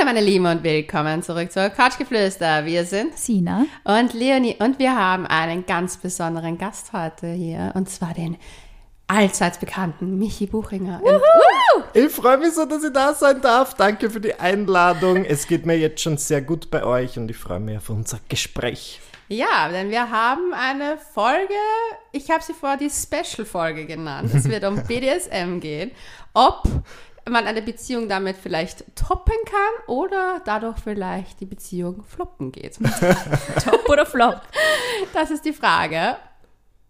Hallo meine Lieben und willkommen zurück zur Couchgeflüster. Wir sind Sina. und Leonie und wir haben einen ganz besonderen Gast heute hier und zwar den allseits bekannten Michi Buchinger. Ich freue mich so, dass ich da sein darf. Danke für die Einladung. Es geht mir jetzt schon sehr gut bei euch und ich freue mich auf unser Gespräch. ja, denn wir haben eine Folge, ich habe sie vorher die Special-Folge genannt. Es wird um BDSM gehen. Ob man eine Beziehung damit vielleicht toppen kann oder dadurch vielleicht die Beziehung floppen geht. Top oder Flop? Das ist die Frage.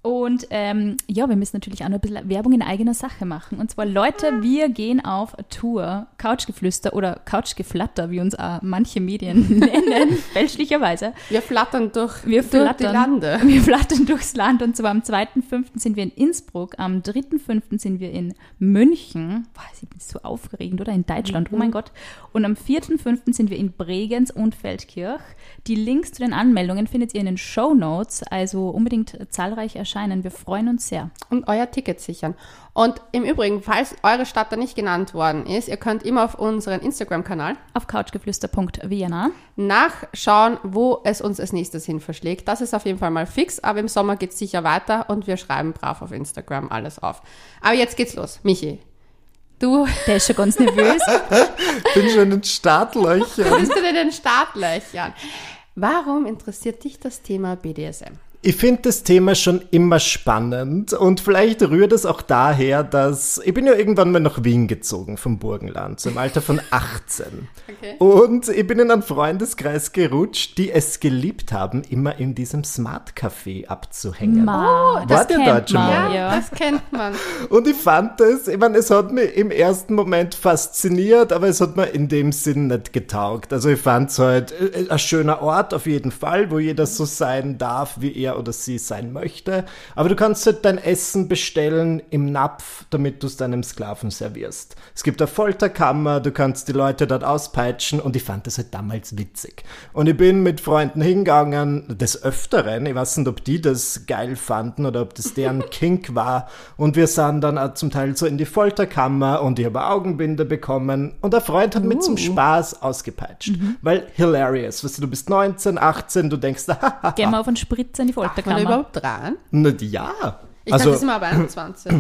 Und ähm, ja, wir müssen natürlich auch noch ein bisschen Werbung in eigener Sache machen. Und zwar, Leute, wir gehen auf Tour. Couchgeflüster oder Couchgeflatter, wie uns auch manche Medien nennen, fälschlicherweise. Wir flattern durch, Wir durch flattern, die Lande. Wir flattern durchs Land und zwar am 2.5. sind wir in Innsbruck, am 3.5. sind wir in München. Boah, das ist so aufregend, oder? In Deutschland, oh mein Gott. Und am 4.5. sind wir in Bregenz und Feldkirch. Die Links zu den Anmeldungen findet ihr in den Show Notes, also unbedingt zahlreich erscheinen. Wir freuen uns sehr. und euer Ticket sichern. Und im Übrigen, falls eure Stadt da nicht genannt worden ist, ihr könnt immer auf unseren Instagram-Kanal Auf couchgeflüster.vienna. nachschauen, wo es uns als nächstes hin verschlägt. Das ist auf jeden Fall mal fix, aber im Sommer geht's sicher weiter und wir schreiben brav auf Instagram alles auf. Aber jetzt geht's los. Michi, du Der ist schon ganz nervös. Bin schon in den Startlöchern. bist du in den Startlöchern. Warum interessiert dich das Thema BDSM? Ich finde das Thema schon immer spannend und vielleicht rührt es auch daher, dass ich bin ja irgendwann mal nach Wien gezogen vom Burgenland, so im Alter von 18. Okay. Und ich bin in einen Freundeskreis gerutscht, die es geliebt haben, immer in diesem Smart Café abzuhängen. Ma, das Wart ihr kennt dort schon man, mal? ja. Das kennt man. Und ich fand es, ich meine, es hat mich im ersten Moment fasziniert, aber es hat mir in dem Sinn nicht getaugt. Also ich fand es halt äh, ein schöner Ort auf jeden Fall, wo jeder so sein darf, wie er oder sie sein möchte. Aber du kannst halt dein Essen bestellen im Napf, damit du es deinem Sklaven servierst. Es gibt eine Folterkammer, du kannst die Leute dort auspeitschen und ich fand das halt damals witzig. Und ich bin mit Freunden hingegangen, des Öfteren, ich weiß nicht, ob die das geil fanden oder ob das deren Kink war. Und wir sahen dann auch zum Teil so in die Folterkammer und ich habe Augenbinde bekommen. Und ein Freund hat mich zum Spaß ausgepeitscht. Weil hilarious. Weißt du, du bist 19, 18, du denkst, haha, Gehen wir auf einen Spritzer in die Kann man da Folterkammer. überhaupt dran? nicht ja. Ich also, dachte, das ist mal ab 21.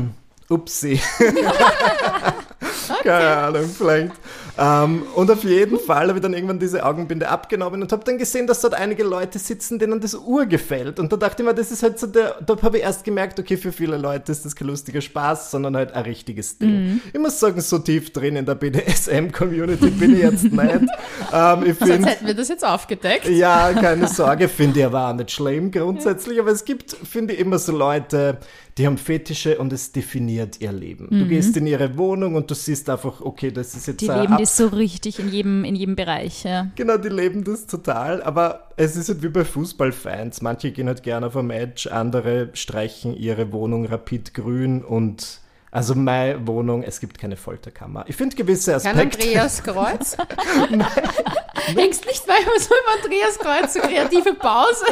Upsi. Keine Ahnung, vielleicht. Ähm, und auf jeden Fall habe ich dann irgendwann diese Augenbinde abgenommen und habe dann gesehen, dass dort einige Leute sitzen, denen das Uhr gefällt. Und da dachte ich mir, das ist halt so der, da habe ich erst gemerkt, okay, für viele Leute ist das kein lustiger Spaß, sondern halt ein richtiges Ding. Ich muss sagen, so tief drin in der BDSM-Community bin ich jetzt nicht. Ähm, ich Sonst finde hätten wir das jetzt aufgedeckt. ja, keine Sorge, finde ich aber auch nicht schlimm grundsätzlich. Aber es gibt, finde ich, immer so Leute, die haben Fetische und es definiert ihr Leben. Du gehst in ihre Wohnung und du siehst einfach, okay, das ist jetzt Die leben Ab- das so richtig in jedem, in jedem Bereich. Ja. Genau, die leben das total, aber es ist halt wie bei Fußballfans. Manche gehen halt gerne auf ein Match, andere streichen ihre Wohnung rapid grün und also meine Wohnung, es gibt keine Folterkammer. Ich finde gewisse Kein Aspekte. Andreas Kreuz? Hängst nicht mal so über Andreas Kreuz, so kreative Pause.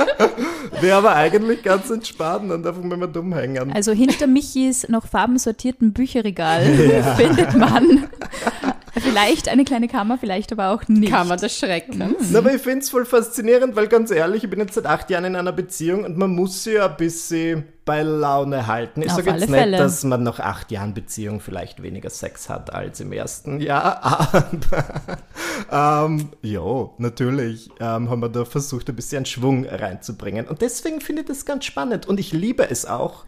Wäre aber eigentlich ganz entspannt und einfach mal dumm hängen. Also hinter Michis noch farbensortierten Bücherregal findet man vielleicht eine kleine Kammer, vielleicht aber auch nicht. Kammer des Schreckens. Na, aber ich finde es voll faszinierend, weil ganz ehrlich, ich bin jetzt seit acht Jahren in einer Beziehung und man muss sie ja ein bisschen bei Laune halten. Ich Auf sage jetzt alle nicht, Fälle. dass man nach acht Jahren Beziehung vielleicht weniger Sex hat als im ersten Jahr, aber ähm, ja, natürlich ähm, haben wir da versucht, ein bisschen Schwung reinzubringen. Und deswegen finde ich das ganz spannend und ich liebe es auch,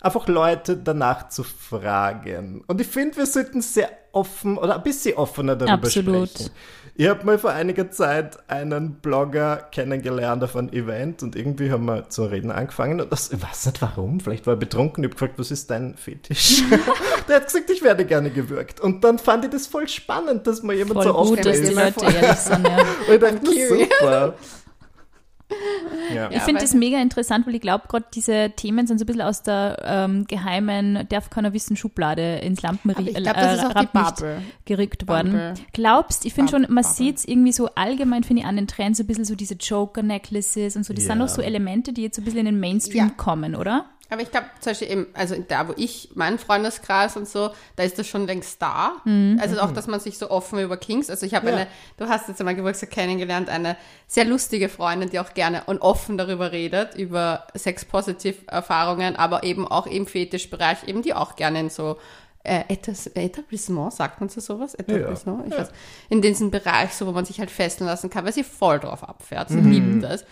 einfach Leute danach zu fragen. Und ich finde, wir sollten sehr offen oder ein bisschen offener darüber Absolut. sprechen. Ich habe mal vor einiger Zeit einen Blogger kennengelernt auf einem Event und irgendwie haben wir zu reden angefangen und das, ich weiß nicht warum, vielleicht war er betrunken, ich habe gefragt, was ist dein Fetisch? Der hat gesagt, ich werde gerne gewürgt. Und dann fand ich das voll spannend, dass mal jemand Voll so offen gut, dass ist. die Leute ehrlich sind. Ja. Und ich dachte, super. Ja. Ich finde das mega interessant, weil ich glaube, gerade diese Themen sind so ein bisschen aus der ähm, geheimen, darf keiner wissen, Schublade ins Lampenlicht Bubble. gerückt worden. Glaubst, ich finde schon, man sieht es irgendwie so allgemein, finde ich, an den Trends so ein bisschen so diese Joker-Necklaces und so. Das sind Ja. auch so Elemente, die jetzt so ein bisschen in den Mainstream Ja. kommen, oder? Aber ich glaube, zum Beispiel eben, also da, wo ich, mein Freundeskreis und so, da ist das schon längst da. Also auch, dass man sich so offen über Kings, also ich habe Ja. eine, du hast jetzt einmal Geburtstag kennengelernt, eine sehr lustige Freundin, die auch gerne und offen darüber redet, über Sex-Positive-Erfahrungen, aber eben auch im Fetischbereich, eben die auch gerne in so äh, Etablissement, sagt man zu sowas? Etablissement? Ich weiß, in diesem Bereich, so wo man sich halt fesseln lassen kann, weil sie voll drauf abfährt. Sie liebt das.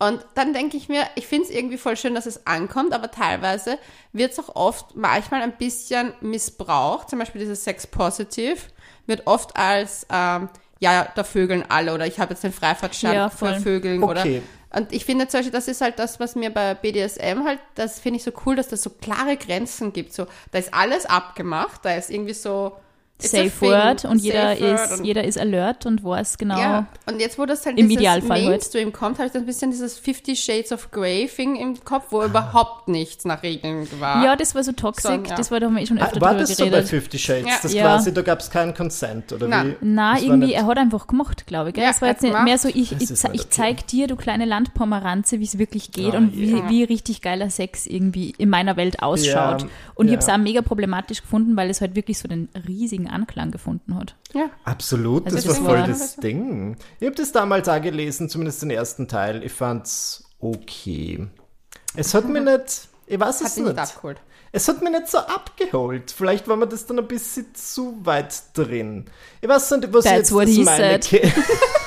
Und dann denke ich mir, ich finde es irgendwie voll schön, dass es ankommt, aber teilweise wird es auch oft manchmal ein bisschen missbraucht. Zum Beispiel dieses Sex Positive wird oft als, ähm, ja, da vögeln alle oder ich habe jetzt den Freifahrtschein Ja, für voll. Vögeln oder. Okay. Und ich finde zum Beispiel, das ist halt das, was mir bei BDSM halt, das finde ich so cool, dass das so klare Grenzen gibt. So, da ist alles abgemacht, da ist irgendwie so. Safe Word und jeder safe ist, und- jeder ist alert und weiß genau. ja, und jetzt, wo das halt Im Idealfall halt. Mainstream kommt, habe ich dann ein bisschen dieses Fifty Shades of Grey-Thing im Kopf, Ah. wo überhaupt nichts nach Regeln war. Ja, das war so toxic, So, ja. das war, da haben wir eh schon Ah, öfter war drüber das so bei geredet. Fifty Shades? Ja. Das Ja. quasi, da gab es keinen Consent, oder Nein. wie? War irgendwie, er hat einfach gemacht, glaube ich. Gell? Ja, es war er jetzt hat nicht gemacht. mehr so, ich, ich, ich okay. zeig dir, du kleine Landpomeranze, wie es wirklich geht Ah, und wie, ja. wie richtig geiler Sex irgendwie in meiner Welt ausschaut. Ja, und ich habe es auch mega problematisch gefunden, weil es halt wirklich so den riesigen Anklang gefunden hat. ja. Absolut, Also das war voll das Ding. Ich habe das damals auch gelesen, zumindest den ersten Teil. Ich fand's okay. Es hat mich nicht, ich weiß Hat es nicht nicht. Es hat mich nicht so abgeholt. Vielleicht war mir das dann ein bisschen zu weit drin. Ich weiß nicht, was That's jetzt what meine.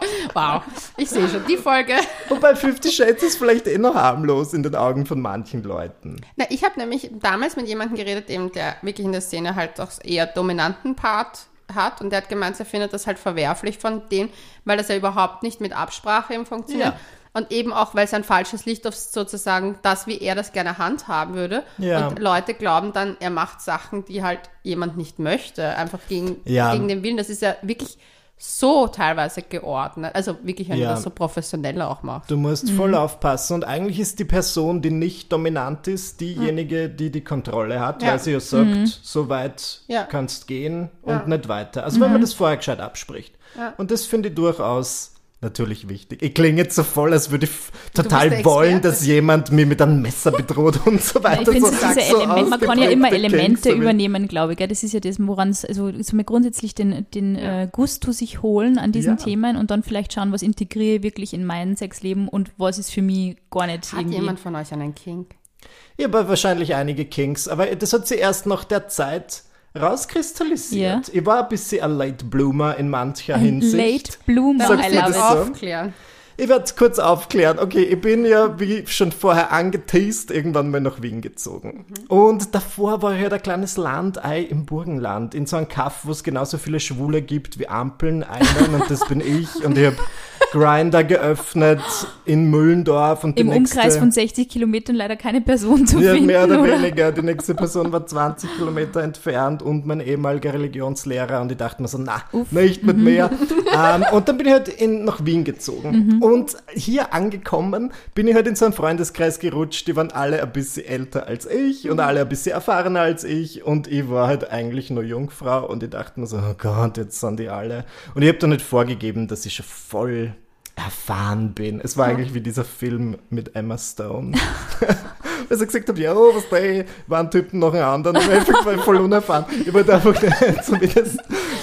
wow. Ich sehe schon, die Folge. Wobei Fifty Shades ist vielleicht eh noch harmlos in den Augen von manchen Leuten. Na, ich habe nämlich damals mit jemandem geredet, eben, der wirklich in der Szene halt auch eher dominanten Part hat und der hat gemeint, er findet das halt verwerflich von denen, weil das ja überhaupt nicht mit Absprache eben funktioniert. Ja. Und eben auch, weil es ein falsches Licht auf sozusagen das, wie er das gerne handhaben würde. Ja. Und Leute glauben dann, er macht Sachen, die halt jemand nicht möchte, einfach gegen, Ja. gegen den Willen. Das ist ja wirklich so teilweise geordnet. Also wirklich, wenn Ja. du das so professioneller auch machst. Du musst voll aufpassen. Und eigentlich ist die Person, die nicht dominant ist, diejenige, die die Kontrolle hat, Ja. weil sie ja sagt, so weit Ja. kannst gehen und Ja. nicht weiter. Also wenn man das vorher gescheit abspricht. Ja. Und das finde ich durchaus natürlich wichtig. Ich klinge jetzt so voll, als würde ich total wollen, dass jemand mir mit einem Messer bedroht und so weiter. Ich finde, so, so diese so Element, man kann ja immer Elemente Kinks, übernehmen, glaube ich. Gell? Das ist ja das, woran es, also so grundsätzlich den, den äh, Gusto sich holen an diesen Ja. Themen und dann vielleicht schauen, was integriere ich wirklich in mein Sexleben und was ist für mich gar nicht Hat irgendwie. jemand von euch einen Kink? Ich habe wahrscheinlich einige Kinks, aber das hat sie erst nach der Zeit rauskristallisiert. Ich war ein bisschen ein Late Bloomer in mancher Hinsicht. Late Bloomer, Sagst I love das it. so? aufklären. Ich werde es kurz aufklären. Okay, ich bin ja, wie schon vorher angeteased, irgendwann mal nach Wien gezogen. Und davor war ich halt ein kleines Landei im Burgenland, in so einem Kaff, wo es genauso viele Schwule gibt wie Ampeln. Einen, und das bin ich. Und ich habe Grinder geöffnet in Müllendorf. Und die Im nächste, Umkreis von 60 Kilometern leider keine Person zu ja, finden. mehr oder oder? weniger. Die nächste Person war 20 Kilometer entfernt und mein ehemaliger Religionslehrer. Und ich dachte mir so, na, nicht mit mir. ähm, und dann bin ich halt in, nach Wien gezogen. Und hier angekommen bin ich halt in so einen Freundeskreis gerutscht. Die waren alle ein bisschen älter als ich und alle ein bisschen erfahrener als ich. Und ich war halt eigentlich nur Jungfrau. Und ich dachte mir so, oh Gott, jetzt sind die alle. Und ich habe dann nicht vorgegeben, dass ich schon voll erfahren bin. Es war eigentlich wie dieser Film mit Emma Stone. Weil sie gesagt hat, ja, was da, waren Typen noch einen anderen, aber ich war voll unerfahren. Ich wollte einfach das,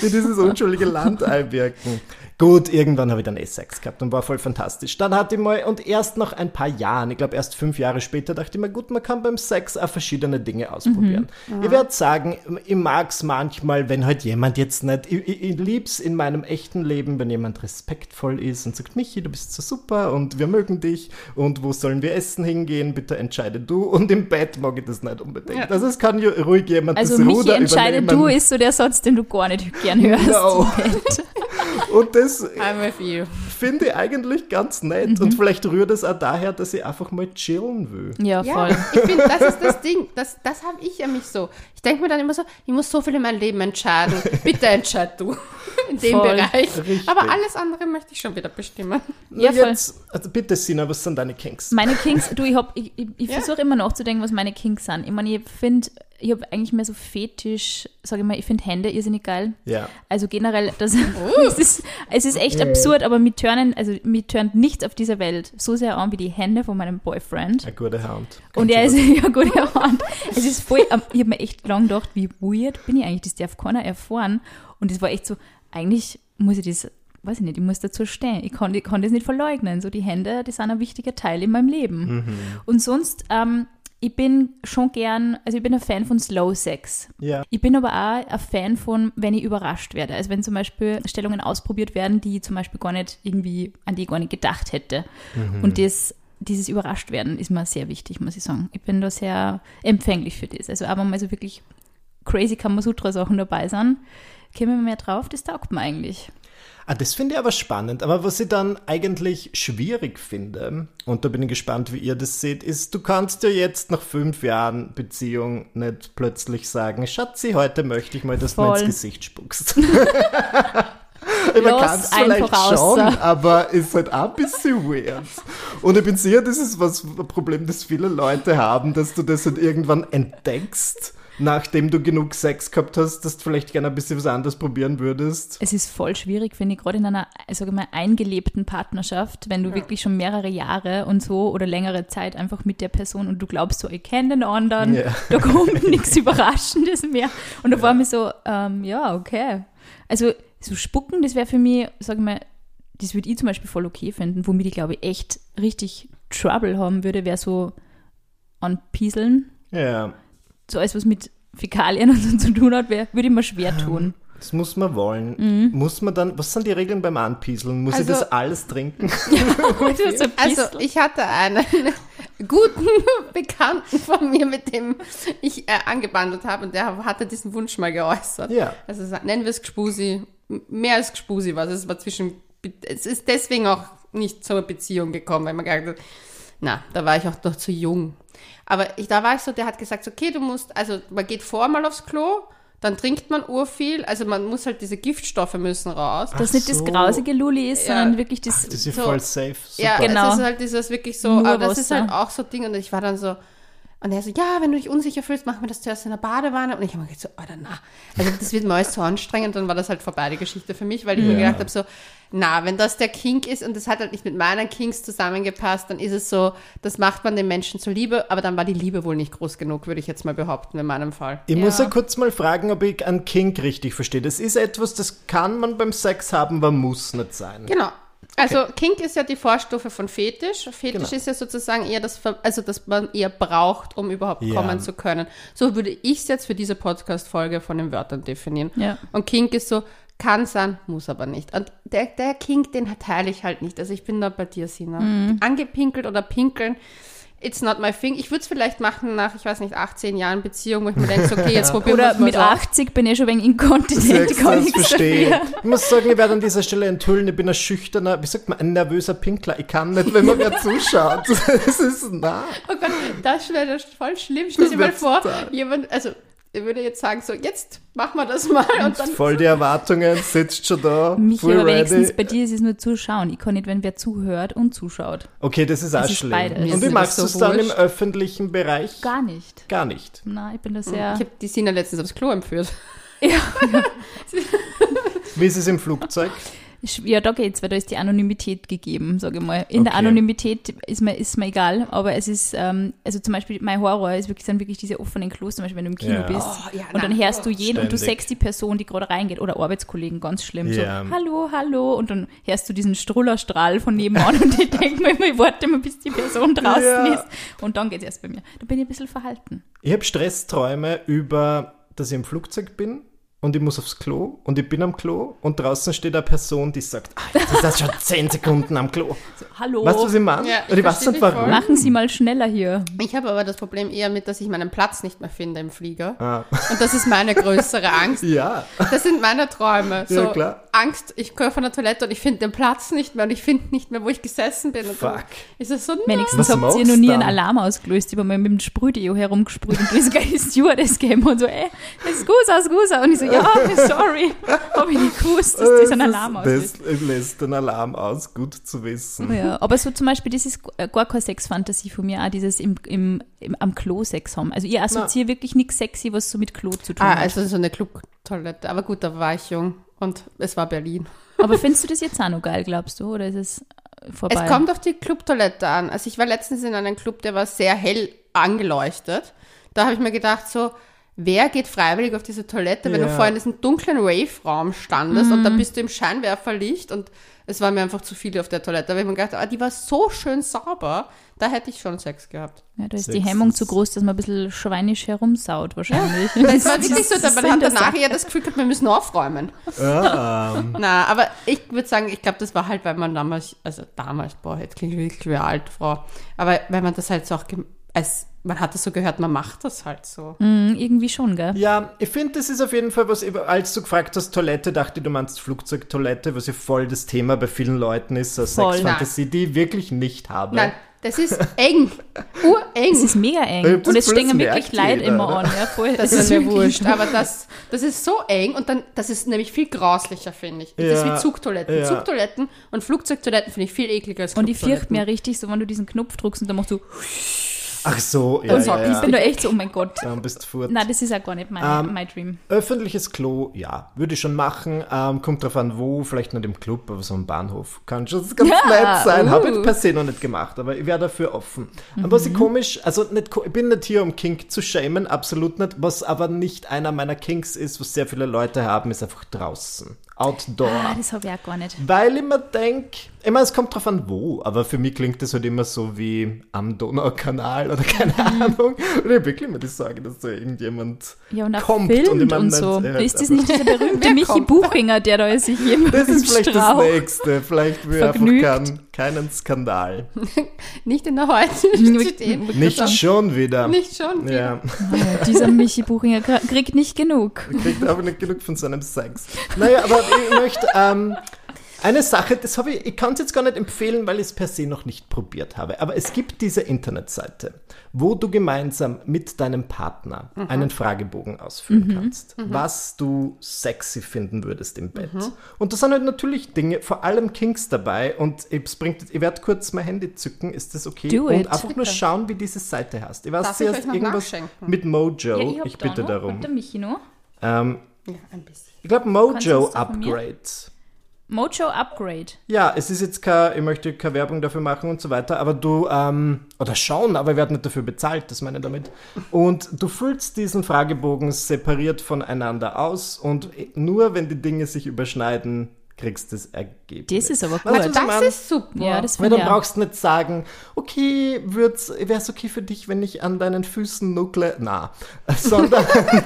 wie dieses unschuldige Land einwirken. Gut, irgendwann habe ich dann eh Sex gehabt und war voll fantastisch. Dann hatte ich mal, und erst nach ein paar Jahren, ich glaube erst fünf Jahre später, dachte ich mir, gut, man kann beim Sex auch verschiedene Dinge ausprobieren. Ich werde sagen, ich mag es manchmal, wenn halt jemand jetzt nicht, ich, ich, ich lieb's in meinem echten Leben, wenn jemand respektvoll ist und sagt, Michi, du bist so super und wir mögen dich und wo sollen wir essen hingehen, bitte entscheide du. Und im Bett mag ich das nicht unbedingt. Ja. Also es kann ja ruhig jemand Also das Michi, Ruder entscheide übernehmen. du ist so der Satz, den du gar nicht gern hörst. No. Und das finde ich eigentlich ganz nett. Mhm. Und vielleicht rührt es auch daher, dass ich einfach mal chillen will. Ja, Ja, voll. ich finde, das ist das Ding. Das, das habe ich ja mich so. Ich denke mir dann immer so, ich muss so viel in meinem Leben entscheiden. Bitte entscheid du in dem Voll. Bereich. Richtig. Aber alles andere möchte ich schon wieder bestimmen. Ja, jetzt, also bitte Sina, was sind deine Kinks? Meine Kinks, du, ich, hab- ich, ich, ich Ja. versuche immer nachzudenken, was meine Kinks sind. Ich meine, ich finde, ich habe eigentlich mehr so Fetisch, sage ich mal, ich finde Hände irrsinnig geil. Ja. Also generell, das, es, ist, es ist echt absurd, aber mir turnen, also mir turnt nichts auf dieser Welt so sehr an wie die Hände von meinem Boyfriend. Eine gute Hand. Und er ist ja gut erfahren. Es ist voll, ähm, ich habe mir echt lang gedacht, wie weird bin ich eigentlich, das darf keiner erfahren. Und es war echt so, eigentlich muss ich das, weiß ich nicht, ich muss dazu stehen. Ich kann, ich kann das nicht verleugnen. So die Hände, die sind ein wichtiger Teil in meinem Leben. Und sonst, ähm, ich bin schon gern, also ich bin ein Fan von Slow Sex. Ja. Ich bin aber auch ein Fan von, wenn ich überrascht werde. Also wenn zum Beispiel Stellungen ausprobiert werden, die ich zum Beispiel gar nicht irgendwie, an die ich gar nicht gedacht hätte. Und das, dieses überrascht werden ist mir sehr wichtig, muss ich sagen. Ich bin da sehr empfänglich für das. Also aber mal so wirklich crazy Kamasutra-Sachen dabei sind, kämen wir mehr drauf, das taugt mir eigentlich. Ah, das finde ich aber spannend. Aber was ich dann eigentlich schwierig finde, und da bin ich gespannt, wie ihr das seht, ist, du kannst ja jetzt nach fünf Jahren Beziehung nicht plötzlich sagen, Schatzi, heute möchte ich mal, dass du mir ins Voll. Gesicht spuckst. Lass kannst du vielleicht schon, aber ist halt auch ein bisschen weird. Und ich bin sicher, das ist was, ein Problem, das viele Leute haben, dass du das halt irgendwann entdeckst, nachdem du genug Sex gehabt hast, dass du vielleicht gerne ein bisschen was anderes probieren würdest. Es ist voll schwierig, finde ich, gerade in einer, sage ich mal, eingelebten Partnerschaft, wenn du wirklich schon mehrere Jahre und so oder längere Zeit einfach mit der Person und du glaubst so, ich kenne den anderen, Ja. da kommt nichts Überraschendes mehr. Und da war mir so, ähm, ja, okay. Also so spucken, das wäre für mich, sage ich mal, das würde ich zum Beispiel voll okay finden, womit ich glaube ich echt richtig Trouble haben würde, wäre so anpieseln. Ja. So alles, was mit Fäkalien und so zu tun hat, wär, würde ich mir schwer tun. Das muss man wollen. Muss man dann, was sind die Regeln beim Anpieseln? Muss Also- ich das alles trinken? So ein Also ich hatte einen guten Bekannten von mir, mit dem ich äh, angebandelt habe und der hatte diesen Wunsch mal geäußert. Ja. Also nennen wir es Gspusi, mehr als Gspusi was. Es war zwischen, es ist deswegen auch nicht zur Beziehung gekommen, weil man gesagt hat, na, da war ich auch noch zu jung. Aber ich, da war ich so, der hat gesagt, so, okay, du musst, also man geht vor mal aufs Klo, dann trinkt man urviel, also man muss halt diese Giftstoffe müssen raus. Dass nicht so. das grausige Luli ist, Ja. sondern wirklich das. Das ist So. voll safe. Super. Ja, Genau. es ist halt dieses wirklich so, Nur aber das ist Wasser. halt auch so Ding und ich war dann so, und er so, ja, wenn du dich unsicher fühlst, machen wir das zuerst in der Badewanne. Und ich habe mir gedacht, so, Alter, na. Also das wird mir alles zu anstrengend. Und dann war das halt vorbei, die Geschichte für mich, weil ich mir gedacht habe, so, na, wenn das der Kink ist und das hat halt nicht mit meinen Kinks zusammengepasst, dann ist es so, das macht man den Menschen zuliebe, aber dann war die Liebe wohl nicht groß genug, würde ich jetzt mal behaupten, in meinem Fall. Ich muss Ja. ja kurz mal fragen, ob ich einen Kink richtig verstehe. Das ist etwas, das kann man beim Sex haben, aber muss nicht sein. Genau. Also Kink ist ja die Vorstufe von Fetisch. Fetisch Genau. ist ja sozusagen eher das, also dass man eher braucht, um überhaupt Ja. kommen zu können. So würde ich es jetzt für diese Podcast-Folge von den Wörtern definieren. Ja. Und Kink ist so, kann sein, muss aber nicht. Und der, der Kink, den teile ich halt nicht. Also ich bin da bei dir, Sina. Mhm. Angepinkelt oder pinkeln, it's not my thing. Ich würde es vielleicht machen nach, ich weiß nicht, 18 Jahren Beziehung, wo ich mir denke, okay, jetzt probieren wir Oder es mal mit so. 80 bin ich schon wegen inkontinent. Ich kann das nichts verstehe. Ich muss sagen, ich werde an dieser Stelle enthüllen, ich bin ein schüchterner, wie sagt man, ein nervöser Pinkler. Ich kann nicht, wenn man mir zuschaut. Das ist nah. Oh Gott, das wäre das voll schlimm. Stell dir mal vor, jemand, also ich würde jetzt sagen, so, jetzt machen wir das mal und dann. Voll die Erwartungen, sitzt schon da, Mich full aber wenigstens, ready. bei dir ist es nur zuschauen. Ich kann nicht, wenn wer zuhört und zuschaut. Okay, das ist auch Es ist schlimm. beides. Und wie das machst du es dann im öffentlichen Bereich? Gar nicht. Gar nicht. Nein, ich bin da sehr. Ich habe die Sina letztens aufs Klo entführt. Wie ist es im Flugzeug? Ja, da geht's, weil da ist die Anonymität gegeben, sage ich mal. In der Okay. Anonymität ist mir, ist mir egal, aber es ist, ähm, also zum Beispiel mein Horror ist wirklich, sind wirklich diese offenen Klos, zum Beispiel wenn du im Kino Ja. bist Oh, ja, und dann nein. hörst du jeden und du Ständig. sechst die Person, die gerade reingeht oder Arbeitskollegen, ganz schlimm, Ja. so, hallo, hallo und dann hörst du diesen Strullerstrahl von nebenan und ich denke mir immer, ich warte mal, bis die Person draußen Ja. ist und dann geht's erst bei mir. Da bin ich ein bisschen verhalten. Ich habe Stressträume über, dass ich im Flugzeug bin und ich muss aufs Klo und ich bin am Klo und draußen steht eine Person, die sagt, ah, jetzt ist das schon 10 Sekunden am Klo. Hallo, Weißt du, was ich meine? Ja, ich und ich weiß nicht warum. machen Sie mal schneller hier. Ich habe aber das Problem eher mit, dass ich meinen Platz nicht mehr finde im Flieger. Ah. Und das ist meine größere Angst. Ja, Das sind meine Träume. So Ja, klar. Angst, ich gehöre von der Toilette und ich finde den Platz nicht mehr und ich finde nicht mehr, wo ich gesessen bin. Und Fuck. ist es so, nein. Wenigstens Was habt ihr noch nie einen? Alarm ausgelöst, über mal mit dem Sprühdeo herumgesprüht und du ist gleich die Stewardess gegeben und so, ey, scusa, scusa. Und ich so, ja, sorry, habe ich nicht gewusst, dass das einen Alarm auslöst. Das löst den Alarm aus, gut zu wissen. Ja, aber so zum Beispiel, das ist äh, gar keine Sexfantasie von mir, auch dieses im, im, im, am Klo Sex haben. Also ich assoziiere wirklich nichts sexy, was so mit Klo zu tun Ah, hat. also so eine Clubtoilette. Aber gut, da war ich jung und es war Berlin. Aber findest du das jetzt auch noch geil, glaubst du, oder ist es vorbei? Es kommt auf die Clubtoilette an. Also ich war letztens in einem Club, der war sehr hell angeleuchtet. Da habe ich mir gedacht, so, wer geht freiwillig auf diese Toilette, wenn Ja. du vorher in diesem dunklen Rave-Raum standest und dann bist du im Scheinwerferlicht und es war mir einfach zu viele auf der Toilette. Da habe ich mir gedacht, ah, die war so schön sauber, da hätte ich schon Sex gehabt. ja, da ist Sex die Hemmung zu groß, dass man ein bisschen schweinisch herumsaut wahrscheinlich. Das war wirklich so, ist man hat danach eher das Gefühl gehabt, wir müssen aufräumen. Ah, Na, aber ich würde sagen, ich glaube, das war halt, weil man damals, also damals, boah, jetzt klingt wirklich wie eine alte Frau, aber weil man das halt so auch, als, man hat das so gehört, man macht das halt so. Mm, irgendwie schon, gell? ja, ich finde, das ist auf jeden Fall was, als du gefragt hast, Toilette, dachte ich, du meinst Flugzeugtoilette, was ja voll das Thema bei vielen Leuten ist, so Voll. Sexfantasie, die ich wirklich nicht habe. Nein, das ist eng, ureng. Es ist mega eng. Ja, Und das- es das stehen wirklich Leute jeder, immer oder? an. Ja, voll. Das Es ist mir wirklich- wurscht, aber das, das ist so eng und dann, das ist nämlich viel grauslicher, finde ich. Das ist Ja, wie Zugtoiletten. ja. Zugtoiletten und Flugzeugtoiletten finde ich viel ekliger als Und ich fürchte mir richtig so, wenn du diesen Knopf drückst und dann machst du, Ach so, ja, Und so, ja, ich ja. bin da echt so, oh mein Gott. Dann bist du fort. Nein, das ist auch gar nicht mein, Ähm, mein Dream. Öffentliches Klo, ja, würde ich schon machen. Ähm, kommt drauf an, wo, vielleicht nicht im Club, aber so im Bahnhof. Kann schon ganz Ja, nett sein. Habe uh. ich per se noch nicht gemacht, aber ich wäre dafür offen. Und was ich komisch, also nicht, ich bin nicht hier, um Kink zu shamen, absolut nicht. Was aber nicht einer meiner Kinks ist, was sehr viele Leute haben, ist einfach draußen. Outdoor. Ah, das habe ich auch gar nicht. Weil ich mir denke, ich meine, es kommt drauf an wo, aber für mich klingt das halt immer so wie am Donaukanal oder keine Mhm. Ahnung. Und ich habe wirklich immer die Sorge, dass da irgendjemand Ja, und kommt filmt und und, so. ja, ist das aber- nicht dieser berühmte Michi kommt? Buchinger, der da sich jemand Das ist vielleicht Strauch... das Nächste. Vielleicht will ich einfach Vergnügt. keinen, Skandal. Nicht in der heutigen stehen. Nicht schon wieder. Nicht schon. wieder. Ja, Ja, dieser Michi Buchinger kr- kriegt nicht genug. kriegt einfach nicht genug von seinem Sex. Naja, aber ich möchte ähm, eine Sache, das habe ich, ich kann es jetzt gar nicht empfehlen, weil ich es per se noch nicht probiert habe. Aber es gibt diese Internetseite, wo du gemeinsam mit deinem Partner einen Fragebogen ausfüllen kannst, was du sexy finden würdest im Bett. Und da sind halt natürlich Dinge, vor allem Kinks dabei. Und es bringt, ich werde kurz mein Handy zücken, ist das okay? Do und it. einfach nur schauen, wie diese Seite heißt. Ich weiß Darf ich noch irgendwas mit Mojo. Ja, hab ich da bitte noch. darum. Hat der Michi noch? Ähm, Ja, ein bisschen. ich glaube Mojo da? Upgrade. Mojo Upgrade. Ja, es ist jetzt kein, ich möchte keine Werbung dafür machen und so weiter, aber du, ähm, oder schon, aber wir werden nicht dafür bezahlt, das meine ich damit. Und du füllst diesen Fragebogen separiert voneinander aus und nur wenn die Dinge sich überschneiden, kriegst du das Ergebnis. Das ist aber du, gut. was ich Das ist super. Ja, das Weil auch. brauchst du nicht sagen, okay, wäre es okay für dich, wenn ich an deinen Füßen nuckle? Na, sondern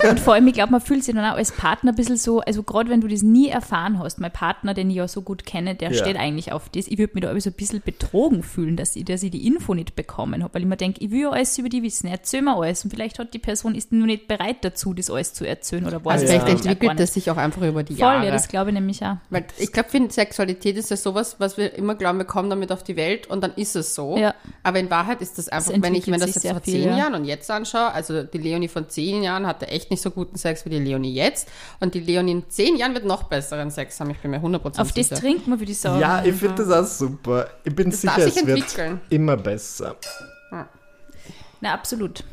Und vor allem, ich glaube, man fühlt sich dann auch als Partner ein bisschen so, also gerade wenn du das nie erfahren hast, mein Partner, den ich ja so gut kenne, der Ja. steht eigentlich auf das. Ich würde mich da so ein bisschen betrogen fühlen, dass ich, dass ich die Info nicht bekommen habe, weil ich mir denke, ich will ja alles über die wissen, erzähl mir alles. Und vielleicht hat die Person ist nur nicht bereit dazu, das alles zu erzählen oder weiß Also vielleicht entwickelt das sich auch einfach über die Voll, Jahre. ja, das glaube ich nämlich auch. Weil ich glaube, finde, Sexualität ist ja sowas, was wir immer glauben, wir kommen damit auf die Welt und dann ist es so. Ja. Aber in Wahrheit ist das einfach, Es wenn ich mir das jetzt vor viel, zehn ja. Jahren und jetzt anschaue, also die Leonie von zehn Jahren hatte echt nicht so guten Sex wie die Leonie jetzt und die Leonie in zehn Jahren wird noch besseren Sex haben, ich bin mir 100% Auf das sicher. trinken wir, würde ich sagen. ja, ich finde das auch super. Ich bin Das sicher, darf sich es wird immer besser. Na, absolut.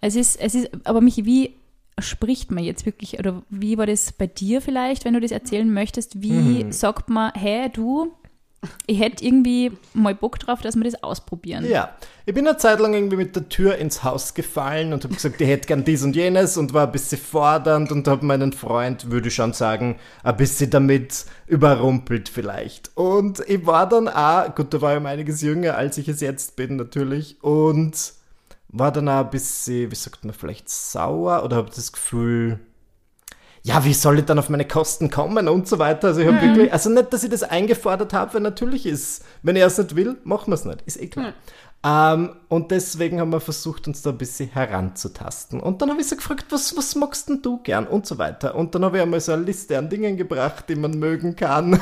Es ist, es ist, aber Michi, wie spricht man jetzt wirklich, oder wie war das bei dir vielleicht, wenn du das erzählen möchtest? Wie Mhm. sagt man, hey, du, ich hätte irgendwie mal Bock drauf, dass wir das ausprobieren. Ja, ich bin eine Zeit lang irgendwie mit der Tür ins Haus gefallen und habe gesagt, ich hätte gern dies und jenes und war ein bisschen fordernd und habe meinen Freund, würde ich schon sagen, ein bisschen damit überrumpelt vielleicht. Und ich war dann auch, gut, da war ich um einiges jünger, als ich es jetzt bin natürlich und war dann auch ein bisschen, wie sagt man, vielleicht sauer oder habe das Gefühl, ja, wie soll ich dann auf meine Kosten kommen und so weiter. Also ich habe wirklich, also nicht, dass ich das eingefordert habe, weil natürlich ist, wenn er es nicht will, machen wir es nicht, ist eh klar. Ähm, und deswegen haben wir versucht, uns da ein bisschen heranzutasten. Und dann habe ich sie gefragt, was, was magst denn du gern und so weiter. Und dann habe ich einmal so eine Liste an Dingen gebracht, die man mögen kann.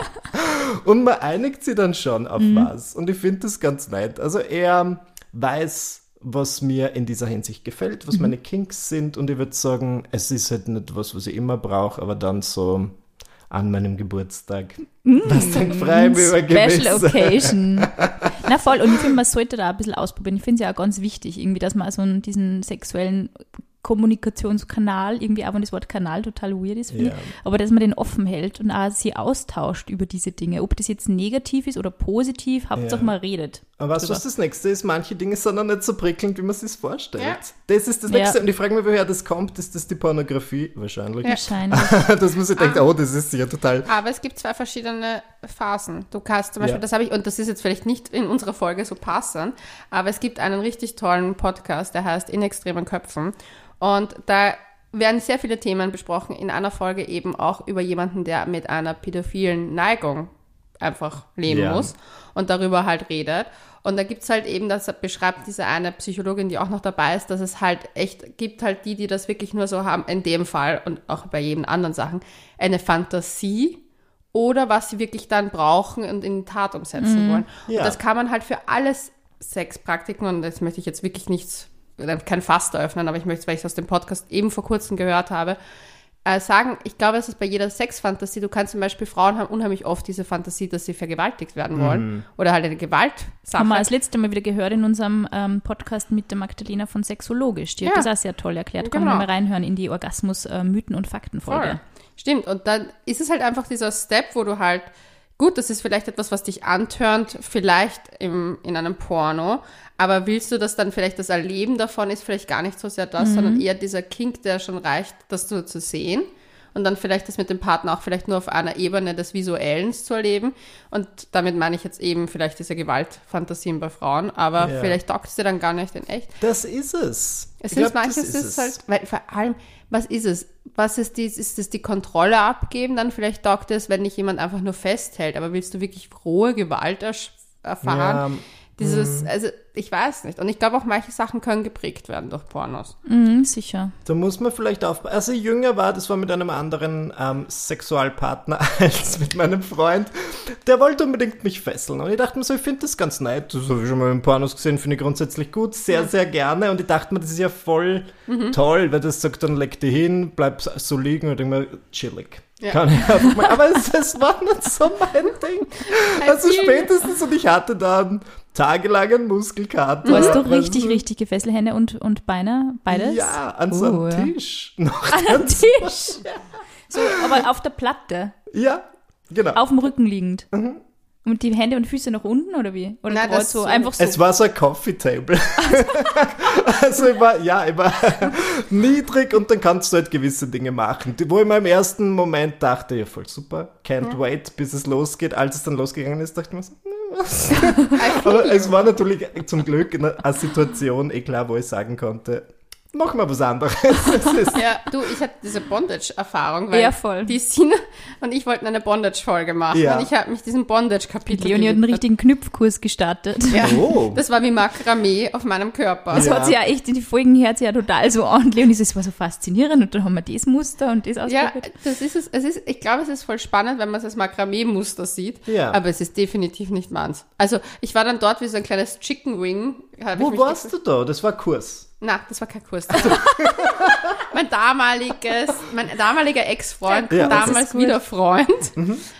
und man einigt sie dann schon auf was. Und ich finde das ganz nett. Also er weiß, was mir in dieser Hinsicht gefällt, was meine Kinks sind. Und ich würde sagen, es ist halt nicht was, was ich immer brauche, aber dann so an meinem Geburtstag. Was dann frei mir über Special Occasion. Na voll, und ich finde, man sollte da ein bisschen ausprobieren. Ich finde es ja auch ganz wichtig, irgendwie, dass man so diesen sexuellen Kommunikationskanal, irgendwie auch wenn das Wort Kanal total weird ist, finde Ja. ich, aber dass man den offen hält und auch sie austauscht über diese Dinge. Ob das jetzt negativ ist oder positiv, Hauptsache Ja. man redet. Aber weißt du, was das nächste ist? Manche Dinge sind noch nicht so prickelnd, wie man sich vorstellt. Ja. Das ist das Ja. nächste. Und ich frage mich, woher das kommt. Ist das die Pornografie? Wahrscheinlich. Wahrscheinlich. Dass man sich denkt, oh, das ist ja total. Aber es gibt zwei verschiedene Phasen. Du kannst zum Beispiel, Ja. das habe ich, und das ist jetzt vielleicht nicht in unserer Folge so passend, aber es gibt einen richtig tollen Podcast, der heißt In extremen Köpfen. Und da werden sehr viele Themen besprochen. In einer Folge eben auch über jemanden, der mit einer pädophilen Neigung einfach leben Ja. muss und darüber halt redet. Und da gibt's halt eben, das beschreibt diese eine Psychologin, die auch noch dabei ist, dass es halt echt gibt halt die, die das wirklich nur so haben, in dem Fall und auch bei jedem anderen Sachen, eine Fantasie oder was sie wirklich dann brauchen und in die Tat umsetzen wollen. Ja. Und das kann man halt für alles Sexpraktiken, und das möchte ich jetzt wirklich nichts, kein Fass eröffnen, aber ich möchte es, weil ich es aus dem Podcast eben vor kurzem gehört habe, äh, sagen, ich glaube, es ist bei jeder Sexfantasie, du kannst zum Beispiel, Frauen haben unheimlich oft diese Fantasie, dass sie vergewaltigt werden wollen oder halt eine Gewaltsache. Haben wir das letzte Mal wieder gehört in unserem ähm, Podcast mit der Magdalena von Sexologisch. Die Ja. hat das auch sehr toll erklärt. Kann Genau. man mal reinhören in die Orgasmus-Mythen- und Faktenfolge. Voll. Stimmt. Und dann ist es halt einfach dieser Step, wo du halt, gut, das ist vielleicht etwas, was dich antörnt, vielleicht im, in einem Porno, aber willst du das dann vielleicht, das Erleben davon ist vielleicht gar nicht so sehr das, sondern eher dieser Kink, der schon reicht, das nur zu sehen. Und dann vielleicht das mit dem Partner auch vielleicht nur auf einer Ebene des Visuellen zu erleben. Und damit meine ich jetzt eben vielleicht diese Gewaltfantasien bei Frauen, aber Ja. vielleicht taugt es dir dann gar nicht in echt. Das ist es. Es Ich ist glaub, manches das ist, es. halt, weil vor allem, was ist es? Was ist dies? Ist es die Kontrolle abgeben? Dann vielleicht taugt es, wenn dich jemand einfach nur festhält. Aber willst du wirklich rohe Gewalt erfahren? Ja, Dieses, also ich weiß nicht. Und ich glaube auch manche Sachen können geprägt werden durch Pornos. Mhm, sicher. Da muss man vielleicht aufpassen. Als ich jünger war, das war mit einem anderen ähm, Sexualpartner als mit meinem Freund. Der wollte unbedingt mich fesseln. Und ich dachte mir so, ich finde das ganz nett. Das habe ich schon mal in Pornos gesehen, finde ich grundsätzlich gut. Sehr, sehr gerne. Und ich dachte mir, das ist ja voll Mhm. toll, weil das sagt, dann leg dich hin, bleib so liegen und denke mir, chillig. Ja. Kann ich einfach mal, aber es, es war nicht so mein Ding. Also spätestens und ich hatte dann tagelangen Muskelkater. Warst du richtig, richtig gefesselt, Hände und, und Beine? Beides? Ja, an so einem ja. Tisch. Noch An einem Tisch. So, aber auf der Platte, Ja, genau. auf dem Rücken liegend. Mhm. Und die Hände und Füße nach unten oder wie? Oder Nein, das so, so- einfach so. Es war so ein Coffee Table. also ich war, ja, ich war niedrig und dann kannst du halt gewisse Dinge machen. Wo ich mir im ersten Moment dachte, ja voll super, can't wait, bis es losgeht. Als es dann losgegangen ist, dachte ich mir so, hm, was? Aber es war natürlich zum Glück eine, eine Situation, eh klar, wo ich sagen konnte, mach mal was anderes. Es Ja, du, ich hatte diese Bondage-Erfahrung, weil Ja, voll. die Sina und ich wollten eine Bondage-Folge machen. Ja. Und ich habe mich diesem Bondage-Kapitel Leonie hat einen richtigen Knüpfkurs gestartet. Ja, Oh. das war wie Makramee auf meinem Körper. Das Ja. hat sie ja echt in die Folgen her, ja total so an. Leonie, das war so faszinierend und dann haben wir das Muster und das Ja, ausprobiert. das ist es. es ist, ich glaube, es ist voll spannend, wenn man das Makramee-Muster sieht. Ja. Aber es ist definitiv nicht meins. Also, ich war dann dort wie so ein kleines Chicken Wing. Wo mich warst du da? Das war Kurs. Na, das war kein Kurs. mein damaliges, mein damaliger Ex-Freund, Ja, damals wieder Freund,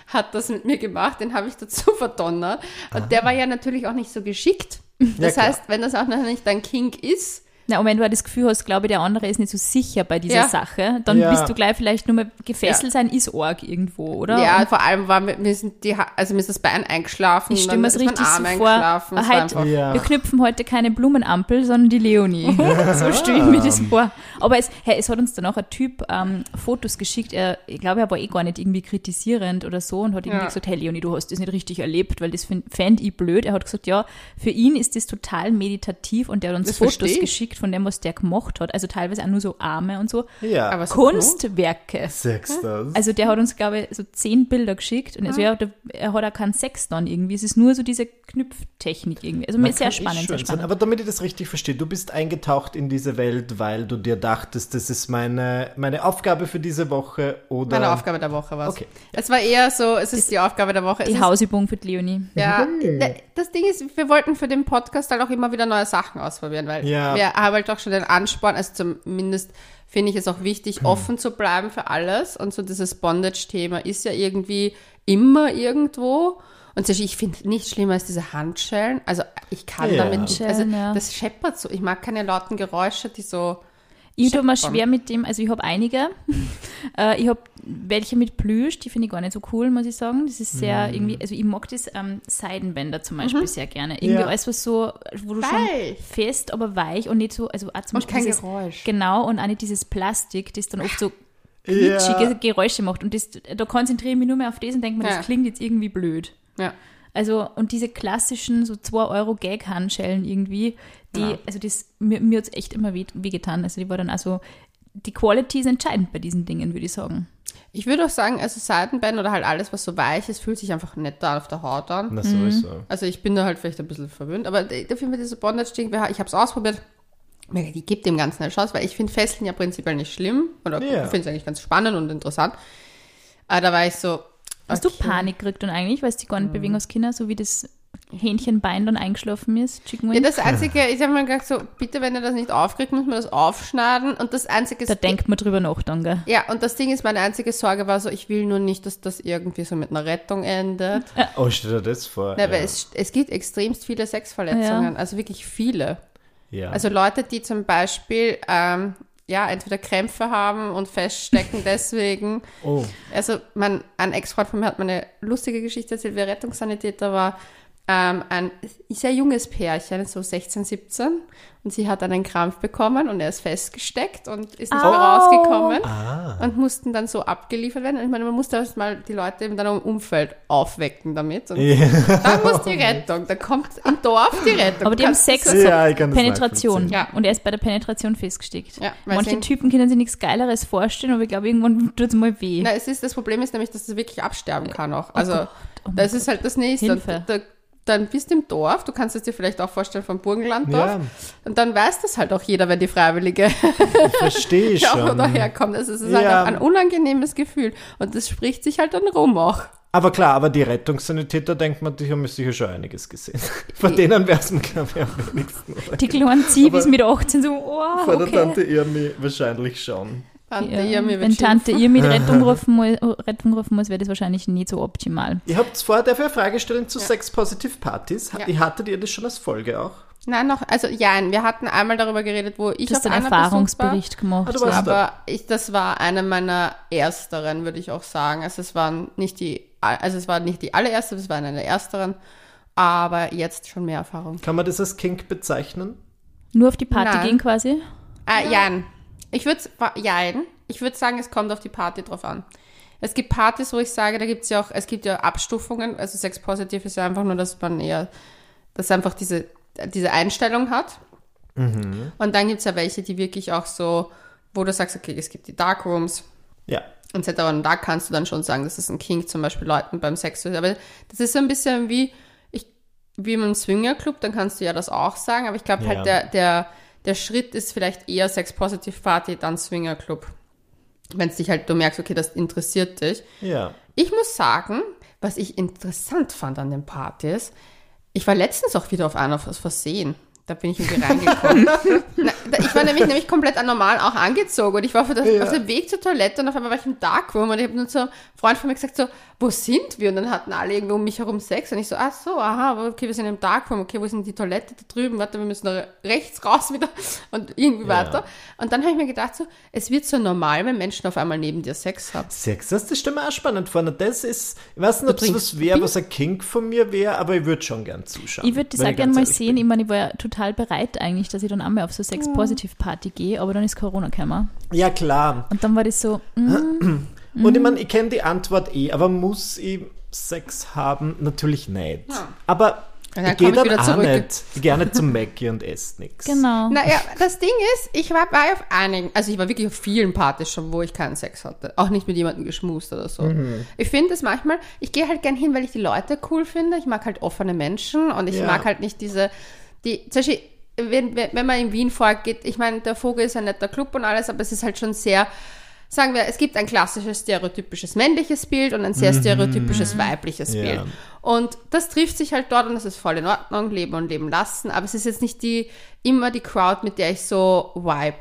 hat das mit mir gemacht. Den habe ich dazu verdonnert. Und der war ja natürlich auch nicht so geschickt. Das klar. heißt, wenn das auch noch nicht dein Kink ist, Na, und wenn du halt das Gefühl hast, glaube ich, der andere ist nicht so sicher bei dieser Ja. Sache, dann Ja. bist du gleich vielleicht nur mal gefesselt sein, ist arg irgendwo, oder? ja, Und vor allem war mir, mir sind die, also mir ist das Bein eingeschlafen. ich stelle dann mir es richtig so Arm vor, eingeschlafen. Es war halt, wir knüpfen heute keine Blumenampel, sondern die Leonie. so stelle ich mir das vor. Aber es, hey, es hat uns dann auch ein Typ ähm, Fotos geschickt, er, ich glaube, er war eh gar nicht irgendwie kritisierend oder so und hat irgendwie Ja. gesagt, hey Leonie, du hast das nicht richtig erlebt, weil das fänd- fänd ich blöd. Er hat gesagt, ja, für ihn ist das total meditativ und er hat uns Das Fotos geschickt von dem, was der gemacht hat. Also teilweise auch nur so Arme und so. Ja, Aber so Kunstwerke. sagst das. Also der hat uns, glaube ich, so zehn Bilder geschickt und also ja, der, er hat auch keinen Sex dann irgendwie. Es ist nur so diese Knüpftechnik irgendwie. Also Man sehr eh spannend, sehr sein. spannend. Aber damit ich das richtig verstehe, du bist eingetaucht in diese Welt, weil du dir dachtest, das ist meine, meine Aufgabe für diese Woche oder. Meine Aufgabe der Woche war es. Okay. Es war eher so, es ist die Aufgabe der Woche. Es Die ist, Hausübung für die Leonie. ja, ne, das Ding ist, wir wollten für den Podcast halt auch immer wieder neue Sachen ausprobieren, weil Ja. wir haben halt auch schon den Ansporn, also zumindest finde ich es auch wichtig, offen zu bleiben für alles. Und so dieses Bondage-Thema ist ja irgendwie immer irgendwo. Und ich finde nicht schlimmer als diese Handschellen. Also ich kann Ja. damit. Also das scheppert so. Ich mag keine lauten Geräusche, die so. Ich tue mir Scheppern. schwer mit dem, also ich habe einige. äh, ich habe welche mit Plüsch, die finde ich gar nicht so cool, muss ich sagen. Das ist sehr Mhm. irgendwie, also ich mag das ähm, Seidenbänder zum Beispiel sehr gerne. Irgendwie Ja. alles, was so, wo du Weich. schon fest, aber weich und nicht so, also auch zum Und Beispiel kein dieses, Geräusch. Genau, und auch nicht dieses Plastik, das dann oft so Ja. kitschige Geräusche macht. Und das, da konzentriere ich mich nur mehr auf das und denke mir, Ja. das klingt jetzt irgendwie blöd. Ja. Also, und diese klassischen, so 2 Euro Gag-Handschellen irgendwie, die, Ja. also das, mir, mir hat es echt immer weh, wehgetan. Also, die war dann also, die Quality ist entscheidend bei diesen Dingen, würde ich sagen. Ich würde auch sagen, also Seitenband oder halt alles, was so weich ist, fühlt sich einfach netter auf der Haut an. Na sowieso. Also ich bin da halt vielleicht ein bisschen verwöhnt, aber dafür mit dieser Bondage-Ding, ich habe es ausprobiert. Die gibt dem Ganzen eine Chance, weil ich finde Fesseln ja prinzipiell nicht schlimm. Oder Ja. ich finde es eigentlich ganz spannend und interessant. Aber da war ich so. Hast okay. du Panik gekriegt und eigentlich, weil es die gar nicht bewegen als Kinder, so wie das Hähnchenbein dann eingeschlafen ist, Chicken Ja, das Einzige, ich habe mir gedacht, so, bitte, wenn ihr das nicht aufkriegt, muss man das aufschneiden. Und das Einzige da denkt man drüber nach dann, gell? Ja, und das Ding ist, meine einzige Sorge war so, ich will nur nicht, dass das irgendwie so mit einer Rettung endet. Oh, stell dir das vor. Ja, ja. weil es, es gibt extremst viele Sexverletzungen, also wirklich viele. ja. Also Leute, die zum Beispiel ähm, ja entweder Krämpfe haben und feststecken deswegen. oh. Also mein, ein Ex-Freund von mir hat mir eine lustige Geschichte erzählt, wie er Rettungssanitäter war. Ähm, ein sehr junges Pärchen, so 16, 17. Und sie hat einen Krampf bekommen und er ist festgesteckt und ist nicht mehr Au. rausgekommen. Ah. Und mussten dann so abgeliefert werden. Und ich meine, man musste erst mal die Leute in deinem Umfeld aufwecken damit. Und dann muss die Rettung. Da kommt im Dorf die Rettung. Aber die haben Sex, so- Ja, Penetration. Ja. Und er ist bei der Penetration festgesteckt. Ja, Manche Typen können sich nichts Geileres vorstellen, aber ich glaube, irgendwann tut es mal weh. Na, es ist, das Problem ist nämlich, dass es wirklich absterben kann auch. Also, Gott, oh das ist halt das Nächste. Hilfe. Und Da, dann bist du im Dorf, du kannst es dir vielleicht auch vorstellen vom Burgenlanddorf. Ja. Und dann weiß das halt auch jeder, wenn die Freiwillige Verstehe ich ja, schon. daherkommt. Also es ist halt Ja. auch ein unangenehmes Gefühl. Und das spricht sich halt dann rum auch. Aber klar, aber die Rettungssanitäter, denkt man, die haben sicher schon einiges gesehen. Von denen wäre es mir, glaube ich, am wenigsten. Die kleinen Zivis mit 18 so, oh, Von der okay. Tante Irmi wahrscheinlich schon. Tante Ja, Irmi wird wenn Tante mit Rettung rufen muss, Rettung rufen muss, wäre das wahrscheinlich nicht so optimal. Ihr habt vorher dafür eine Frage stellen zu Sex Positive Partys. Ja. Ja. Hattet ihr das schon als Folge auch? Nein, noch, also ja, wir hatten einmal darüber geredet, wo ich Du hast auf einen Erfahrungsbericht gemacht. Ah, warst ja. da. Aber ich, das war eine meiner ersteren, würde ich auch sagen. Also es waren nicht die, also es war nicht die allererste, es war eine der ersteren, aber jetzt schon mehr Erfahrung. Kann man das als Kink bezeichnen? Nur auf die Party Nein. gehen quasi. Ah, Jein. Ich würde jein. Ich würde sagen, es kommt auf die Party drauf an. Es gibt Partys, wo ich sage, da gibt es ja auch, es gibt ja Abstufungen. Also Sex Positive ist ja einfach nur, dass man eher, dass einfach diese, diese Einstellung hat. Und dann gibt es ja welche, die wirklich auch so, wo du sagst, okay, es gibt die Darkrooms, Ja. und so. Und da kannst du dann schon sagen, das ist ein Kink, zum Beispiel Leuten beim Sex. Aber das ist so ein bisschen wie, ich, wie im Swingerclub, dann kannst du ja das auch sagen. Aber ich glaube Ja. halt, der, der, der Schritt ist vielleicht eher Sex-Positive-Party, dann Swingerclub. Wenn es dich halt, du merkst, okay, das interessiert dich. Ja. Ich muss sagen, was ich interessant fand an den Partys, ich war letztens auch wieder auf einer aus Versehen. Da bin ich irgendwie reingekommen. Na, da- ich war nämlich, nämlich komplett anormal auch angezogen und ich war auf, der, Ja. auf dem Weg zur Toilette und auf einmal war ich im Darkroom und ich habe nur so ein Freund von mir gesagt so, wo sind wir? Und dann hatten alle irgendwo um mich herum Sex und ich so, ach so, aha, okay, wir sind im Darkroom, okay, wo ist denn die Toilette da drüben? Warte, wir müssen rechts raus wieder und irgendwie Ja. weiter. Und dann habe ich mir gedacht so, es wird so normal, wenn Menschen auf einmal neben dir Sex haben. Sex, das, das stimmt mir auch spannend vor. Das ist, ich weiß nicht, ob es was wäre, was ein Kink von mir wäre, aber ich würde schon gern zuschauen. Ich würde das auch gerne mal sehen. Ich meine, ich war ja total bereit eigentlich, dass ich dann einmal auf so Sex-Positive-Party gehe, aber dann ist Corona gekommen. Ja, klar. Und dann war das so, mm, Und ich meine, ich kenne die Antwort eh, aber muss ich Sex haben? Natürlich nicht. Ja. Aber Und Ich gehe dann auch nicht. Ich gehe nicht zum Mackie und esse nichts. Genau. Naja, das Ding ist, ich war, war auf einigen, also ich war wirklich auf vielen Partys schon, wo ich keinen Sex hatte. Auch nicht mit jemandem geschmust oder so. Mhm. Ich finde es manchmal, ich gehe halt gern hin, weil ich die Leute cool finde. Ich mag halt offene Menschen und ich Ja. mag halt nicht diese, die, zum Beispiel, wenn, wenn man in Wien vorgeht, ich meine, der Vogel ist ein netter Club und alles, aber es ist halt schon sehr, sagen wir, es gibt ein klassisches stereotypisches männliches Bild und ein sehr stereotypisches weibliches Mhm. Ja. Bild. Und das trifft sich halt dort und das ist voll in Ordnung, leben und leben lassen. Aber es ist jetzt nicht die, immer die Crowd, mit der ich so vibe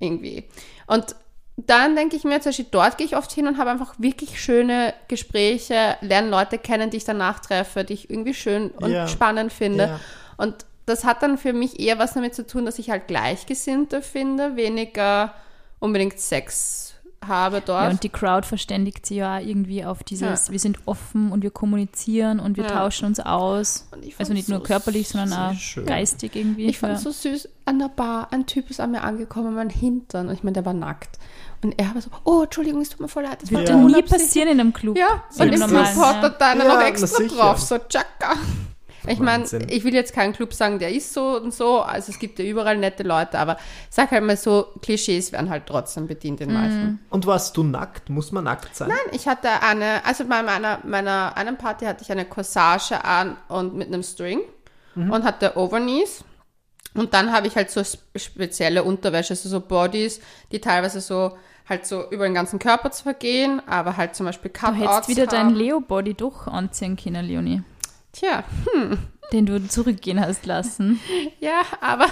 irgendwie. Und dann denke ich mir, zum Beispiel dort gehe ich oft hin und habe einfach wirklich schöne Gespräche, lerne Leute kennen, die ich danach treffe, die ich irgendwie schön und Ja. spannend finde. Ja. Und das hat dann für mich eher was damit zu tun, dass ich halt Gleichgesinnte finde, weniger unbedingt Sex habe dort. Ja, und die Crowd verständigt sie ja irgendwie auf dieses, Ja. wir sind offen und wir kommunizieren und wir Ja. tauschen uns aus. Und ich Also nicht nur so körperlich, sondern auch schön. geistig irgendwie. Ich fand ja. es so süß. An der Bar, ein Typ ist an mir angekommen, mein Hintern. Und ich meine, der war nackt. Und er war so, oh, Entschuldigung, es tut mir voll leid. Das Ja. wollte Würde nie unabsichtlich." passieren in einem Club. Ja, und im Club hat er da Ja, noch extra drauf, so tschakka. Ich meine, ich will jetzt keinen Club sagen, der ist so und so. Also es gibt ja überall nette Leute, aber sag halt mal so, Klischees werden halt trotzdem bedient in manchen. Und warst du nackt? Muss man nackt sein? Ich hatte eine, also bei meiner, meiner einen Party hatte ich eine Corsage an und mit einem String und hatte Overknees. Und dann habe ich halt so sp- spezielle Unterwäsche, also so Bodies, die teilweise so halt so über den ganzen Körper zwar gehen, aber halt zum Beispiel Du Cutouts hättest wieder haben. deinen Leo-Body doch anziehen können, Leonie. Tja, Den du zurückgehen hast lassen. ja, aber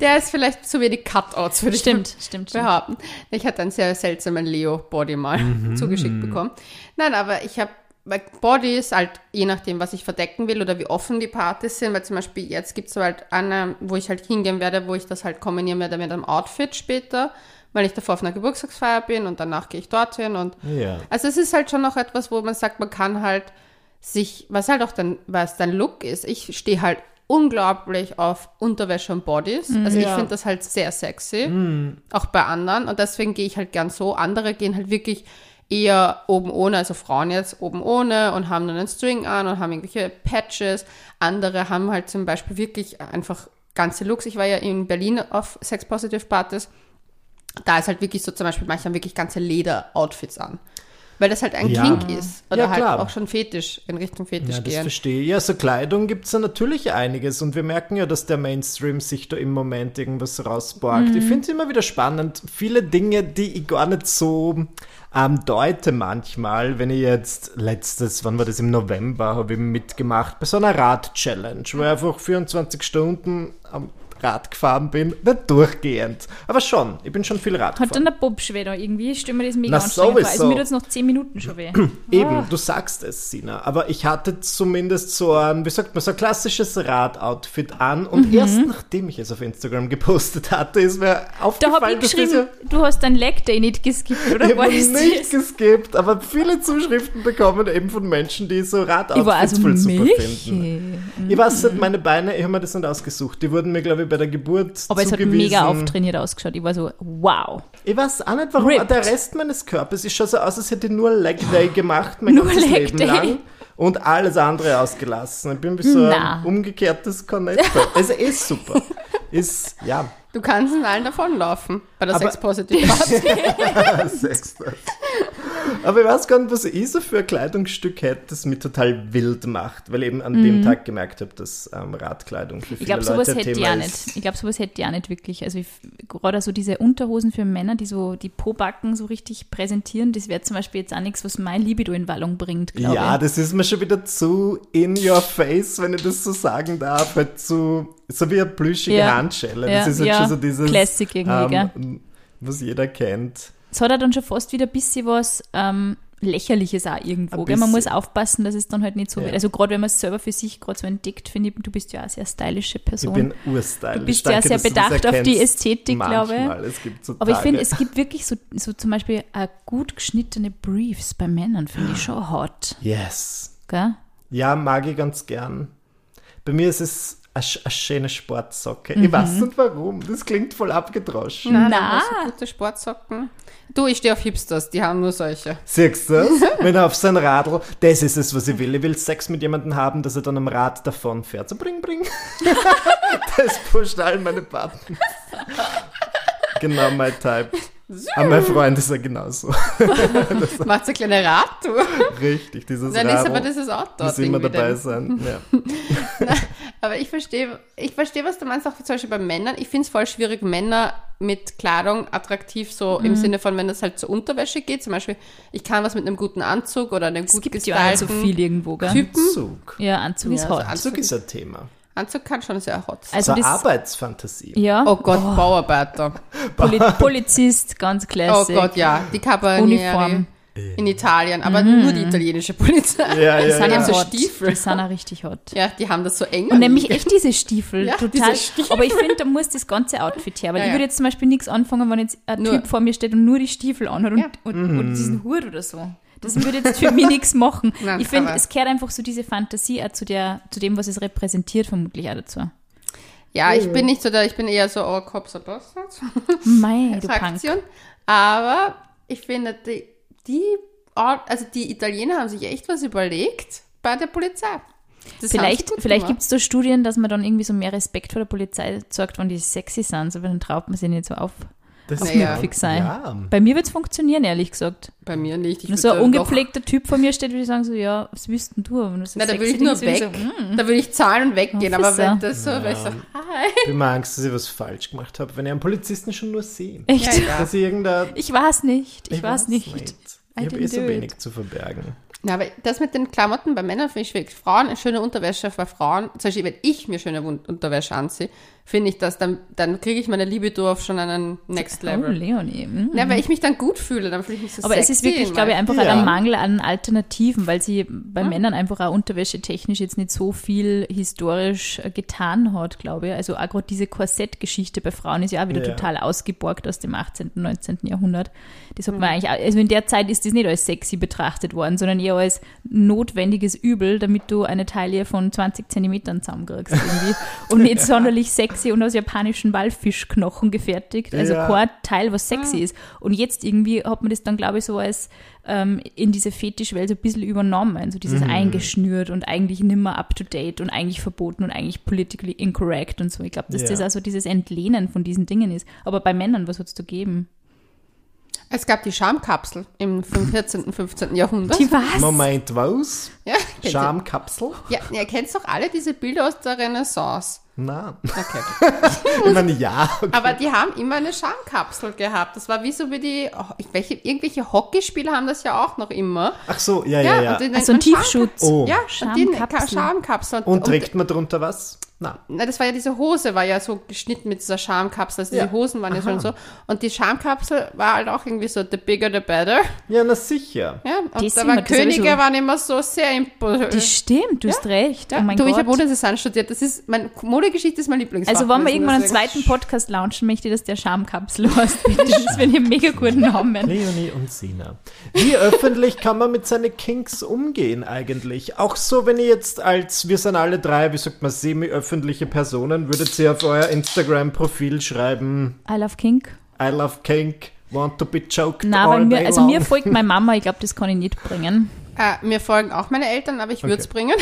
der ist vielleicht zu wenig Cutouts, würde ich Stimmt, stimmt, stimmt. behaupten. Ich hatte einen sehr seltsamen Leo-Body mal zugeschickt bekommen. Nein, aber ich habe bei Bodies halt, je nachdem, was ich verdecken will oder wie offen die Partys sind, weil zum Beispiel jetzt gibt es halt eine, wo ich halt hingehen werde, wo ich das halt kombinieren werde mit einem Outfit später, weil ich davor auf einer Geburtstagsfeier bin und danach gehe ich dorthin und Ja. also es ist halt schon noch etwas, wo man sagt, man kann halt sich, was halt auch dann, was dein Look ist. Ich stehe halt unglaublich auf Unterwäsche und Bodies. Also ich Ja. finde das halt sehr sexy. Auch bei anderen. Und deswegen gehe ich halt gern so. Andere gehen halt wirklich eher oben ohne, also Frauen jetzt oben ohne und haben dann einen String an und haben irgendwelche Patches. Andere haben halt zum Beispiel wirklich einfach ganze Looks. Ich war ja in Berlin auf Sex Positive Partys da ist halt wirklich so zum Beispiel, manche haben wirklich ganze Leder-Outfits an. Weil das halt ein Ja. Kink ist. Oder Ja, halt auch schon Fetisch, in Richtung Fetisch Ja, das gehen. verstehe. Ja, so Kleidung gibt es ja natürlich einiges und wir merken ja, dass der Mainstream sich da im Moment irgendwas rausborgt. Ich finde es immer wieder spannend. Viele Dinge, die ich gar nicht so ähm, deute manchmal, wenn ich jetzt letztes, wann war das, im November, habe ich mitgemacht bei so einer Rad-Challenge, wo ich einfach 24 Stunden am Rad gefahren bin. Nicht durchgehend, aber schon. Ich bin schon viel Rad Hat gefahren. dann der Bob schwer da irgendwie? Ich stelle mir das mega Na, anstrengend vor. Also sowieso. mir tut es noch 10 Minuten schon weh. Eben, du sagst es, Sina. Aber ich hatte zumindest so ein, wie sagt man, so ein klassisches Radoutfit an. Und erst nachdem ich es auf Instagram gepostet hatte, ist mir Da aufgefallen, habe ich dass geschrieben, du hast dein Leg Day nicht geskippt, oder? ich habe nicht das? geskippt, aber viele Zuschriften bekommen eben von Menschen, die so Radoutfits voll super finden. Ich weiß nicht, meine Beine, ich habe mir das nicht ausgesucht. Die wurden mir, glaube ich, bei der Geburt Aber es hat mega auftrainiert ausgeschaut. Ich war so, wow. Ich weiß auch nicht, warum Ripped. der Rest meines Körpers ist schon so aus, als hätte ich nur Leg Day gemacht, mein Nur ganzes Leg Leben Day. lang. Und alles andere ausgelassen. Ich bin wie so ein umgekehrtes Cornetto. Also ist super. Ist, ja, Du kannst in allen davonlaufen. Bei der Aber- Sex. Aber ich weiß gar nicht, was ich so für ein Kleidungsstück hätte, das mich total wild macht, weil ich eben an dem Tag gemerkt habe, dass ähm, Radkleidung für Ich viele glaube, sowas Leute hätte ich Thema auch nicht. ist. Ich glaube, sowas hätte ich auch nicht wirklich. Also ich, gerade so diese Unterhosen für Männer, die so die Pobacken so richtig präsentieren, das wäre zum Beispiel jetzt auch nichts, was mein Libido in Wallung bringt, glaube Ja, ich. das ist mir schon wieder zu in your face, wenn ich das so sagen darf. Halt zu, so wie eine plüschige Ja. Handschelle. Ja, Das ist halt ja. schon so dieses. Classic irgendwie, ähm, was jeder kennt. Es hat ja dann schon fast wieder ein bisschen was ähm, Lächerliches auch irgendwo. Man muss aufpassen, dass es dann halt nicht so Ja. wird. Also gerade wenn man es selber für sich gerade so entdeckt, finde ich, du bist ja auch eine sehr stylische Ich Person. bin urstylisch. Du bist Danke, ja sehr bedacht auf die. Ästhetik, glaube ich. Manchmal. Es gibt so Aber ich finde, es gibt wirklich so, so zum Beispiel äh, gut geschnittene Briefs bei Männern, finde ich schon hot. Yes. Gell? Ja, mag ich ganz gern. Bei mir ist es, eine, sch- eine schöne Sportsocke. Ich weiß nicht warum. Das klingt voll abgedroschen. Nein, Na. aber so gute Sportsocken. Du, ich stehe auf Hipsters, die haben nur solche. Siehst du das? Wenn er auf sein Radl, das ist es, was ich will. Ich will Sex mit jemandem haben, dass er dann am Rad davon fährt. So bring, bring. das pusht all meine Buttons. Genau mein Type. Aber mein Freund ist ja genauso. Macht so eine kleine Radtour. Richtig, dieses Dann ist Radl. aber dieses Outdoor muss immer dabei wieder. sein. Ja. Aber ich verstehe, ich verstehe, was du meinst, auch zum Beispiel bei Männern. Ich finde es voll schwierig, Männer mit Kleidung attraktiv, so Mhm. im Sinne von, wenn es halt zur Unterwäsche geht. Zum Beispiel, ich kann was mit einem guten Anzug oder einem Es gut gibt ja so viel irgendwo, gell? Typen. Zug. Ja, Anzug ist Ja, hot. also Anzug ist ein Thema. Anzug kann schon sehr hot sein. Also so eine das, Arbeitsfantasie. ja, Oh Gott, Bauarbeiter. Poli Polizist, ganz Oh classic. Gott, ja. Die Carabinieri Uniform. In Italien, aber nur die italienische Polizei. Ja, Die ja, sind Die ja haben so hot. Stiefel. Die sind auch richtig hot. Ja, die haben das so eng. Und nämlich echt diese Stiefel, Ja, total. diese Stiefel. Aber ich finde, da muss das ganze Outfit her, weil Ja, ich ja. würde jetzt zum Beispiel nichts anfangen, wenn jetzt ein Nur- Typ vor mir steht und nur die Stiefel anhat und, Ja. und, und diesen Hut oder so. Das würde jetzt für mich nichts machen. Nein, ich finde, es gehört einfach so diese Fantasie auch zu, der, zu dem, was es repräsentiert, vermutlich auch dazu. Ja, ich bin nicht so der, ich bin eher so, oh, Cops are bastards. Mei, du Punk. Aber ich finde, die, die, also die Italiener haben sich echt was überlegt bei der Polizei. Das sie Vielleicht, vielleicht gibt es da Studien, dass man dann irgendwie so mehr Respekt vor der Polizei zeigt, wenn die sexy sind, so, dann traut man sich nicht so auf. Das Naja. Fix sein. Ja. Bei mir wird es funktionieren, ehrlich gesagt. Bei mir nicht. Ich Wenn so ein ungepflegter Typ vor mir steht, würde ich sagen, so, ja, was willst denn du? Wenn du so Na, da würde ich nur Ding weg. ich So, mm. Da würde ich zahlen und weggehen. Aber wenn das so, weil ich so, hi. Ich habe immer Angst, dass ich was falsch gemacht habe, wenn ich einen Polizisten schon nur sehe. Echt? Ja, ja. Dass ich irgendein. Ich weiß nicht. Ich, weiß nicht. Ich I habe eh so wenig zu verbergen. Na, aber das mit den Klamotten bei Männern finde ich schwierig. Frauen, eine schöne Unterwäsche für Frauen, zum Beispiel, wenn ich mir schöne Unterwäsche anziehe, finde ich das, dann, dann kriege ich meine Libido auf schon einen Next Oh, Level. Leonie. mm. Ja, weil ich mich dann gut fühle, dann fühle ich mich so Aber es ist wirklich, glaube ich, einfach Ja. der Mangel an Alternativen, weil sie bei Männern einfach auch unterwäschetechnisch jetzt nicht so viel historisch äh, getan hat, glaube ich. Also auch gerade diese Korsettgeschichte bei Frauen ist ja auch wieder Ja. total ausgeborgt aus dem 18., 19. Jahrhundert. Das hat man eigentlich, auch, also in der Zeit ist das nicht als sexy betrachtet worden, sondern eher als notwendiges Übel, damit du eine Taille von 20 Zentimetern zusammenkriegst irgendwie. Und nicht sonderlich sexy und aus japanischen Walfischknochen gefertigt. Also Ja. kein Teil, was sexy ist. Und jetzt irgendwie hat man das dann, glaube ich, so als ähm, in diese Fetischwelt so ein bisschen übernommen. Also dieses eingeschnürt und eigentlich nimmer up to date und eigentlich verboten und eigentlich politically incorrect und so. Ich glaube, dass Ja. das also dieses Entlehnen von diesen Dingen ist. Aber bei Männern, was hat es da geben? Es gab die Schamkapsel im 14., 15. Jahrhundert. Die was? Moment, was? Ja, Schamkapsel? Ja, ihr kennt doch alle diese Bilder aus der Renaissance. Nein. Okay. Ich meine, ja. Okay. Aber die haben immer eine Schamkapsel gehabt. Das war wie so wie die, oh, welche, irgendwelche Hockeyspieler haben das ja auch noch immer. Ach so, ja, ja, ja. und die Also ein Tiefschutz. Oh. Ja, die Schamkapsel. Schamkapsel. Und trägt man drunter was? Nein. na, das war ja diese Hose, war ja so geschnitten mit dieser Schamkapsel. Also Ja. diese Hosen waren ja schon Aha. so. Und die Schamkapsel war halt auch irgendwie so, the bigger the better. Ja, na sicher. Ja, und Das da waren Könige sowieso. waren immer so sehr imposant. Das stimmt, du hast recht. Ja, oh mein du, Gott. ich habe Modedesign studiert. Das ist, mein Modegeschichte ist mein Lieblingsfach. also, wenn wir irgendwann einen zweiten Podcast launchen, möchte ich, dass der Schamkapsel heißt. Bitte. Das wäre einen mega guten Namen. Leonie und Sina. Wie öffentlich kann man mit seinen Kinks umgehen eigentlich? Auch so, wenn ihr jetzt als, wir sind alle drei, wie sagt man, semi-öffentliche Personen, würdet ihr auf euer Instagram-Profil schreiben, I love Kink. I love Kink, want to be choked Nein, all weil mir, day also long. mir folgt meine Mama, ich glaube, das kann ich nicht bringen. Äh, mir folgen auch meine Eltern, aber ich würde es Okay. bringen.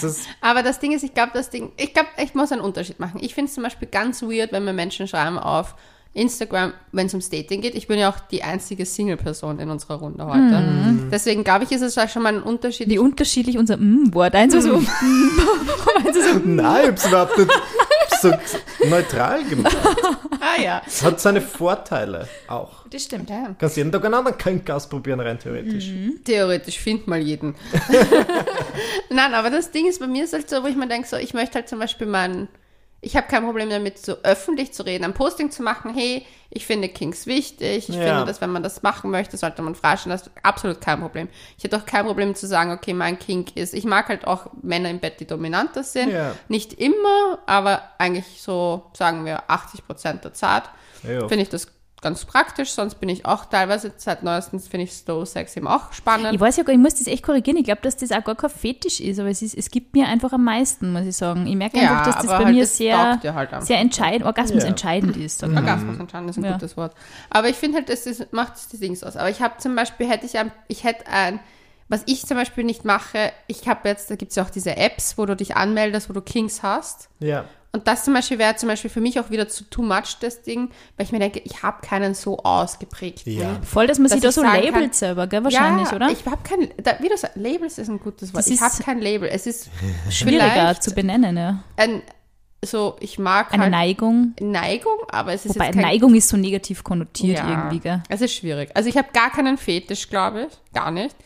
Du's? Aber das Ding ist, ich glaube, das Ding, ich glaube, ich muss einen Unterschied machen. Ich finde es zum Beispiel ganz weird, wenn mir Menschen schreiben auf Instagram, wenn es ums Dating geht. Ich bin ja auch die einzige Single-Person in unserer Runde heute. Deswegen glaube ich, ist es ja schon mal ein Unterschied. Wie unterschiedlich unser Mm-Wort. Eins so, so, eins so, Nein, ich hab's überhaupt nicht so neutral gemacht. ah ja. Es hat seine Vorteile auch. Das stimmt. ja. Kannst jeden Tag einen anderen Kink ausprobieren, rein theoretisch. Theoretisch, find mal jeden. Nein, aber das Ding ist, bei mir ist halt so, wo ich mir denke, so, ich möchte halt zum Beispiel meinen, ich habe kein Problem damit, so öffentlich zu reden, ein Posting zu machen, hey, ich finde Kings wichtig, ich Ja. finde, dass wenn man das machen möchte, sollte man freistellen, das ist absolut kein Problem. Ich hätte auch kein Problem zu sagen, okay, mein Kink ist, ich mag halt auch Männer im Bett, die dominanter sind. Ja. Nicht immer, aber eigentlich so, sagen wir, 80 Prozent der Zeit finde ich das ganz praktisch, sonst bin ich auch teilweise, seit neuestens finde ich Slow Sex eben auch spannend. Ich weiß ja gar ich muss das echt korrigieren. Ich glaube, dass das auch gar kein Fetisch ist, aber es, ist, es gibt mir einfach am meisten, muss ich sagen. Ich merke Ja, einfach, dass das bei halt, mir es sehr, halt sehr entscheidend, Orgasmus Ja. entscheidend ist. Mal. Orgasmus entscheiden ist ein Ja. gutes Wort. Aber ich finde halt, das ist, macht die Dings aus. Aber ich habe zum Beispiel, hätte ich ein, ich hätte ein, was ich zum Beispiel nicht mache, ich habe jetzt, da gibt es ja auch diese Apps, wo du dich anmeldest, wo du Kings hast. Ja. Und das zum Beispiel wäre zum Beispiel für mich auch wieder zu too much, das Ding, weil ich mir denke, ich habe keinen so ausgeprägten. Ja. Voll, dass man sich da so labelt kann- selber, gell, wahrscheinlich, ja, oder? Ich habe kein, da, wie du sagst, Labels ist ein gutes Wort. Das ich habe kein Label. Es ist Schwieriger zu benennen, ja. ein, so, ich mag Eine halt Neigung. Neigung, aber es ist Wobei jetzt kein Neigung ist so negativ konnotiert Ja, irgendwie, gell? Es ist schwierig. Also ich habe gar keinen Fetisch, glaube ich. Gar nicht.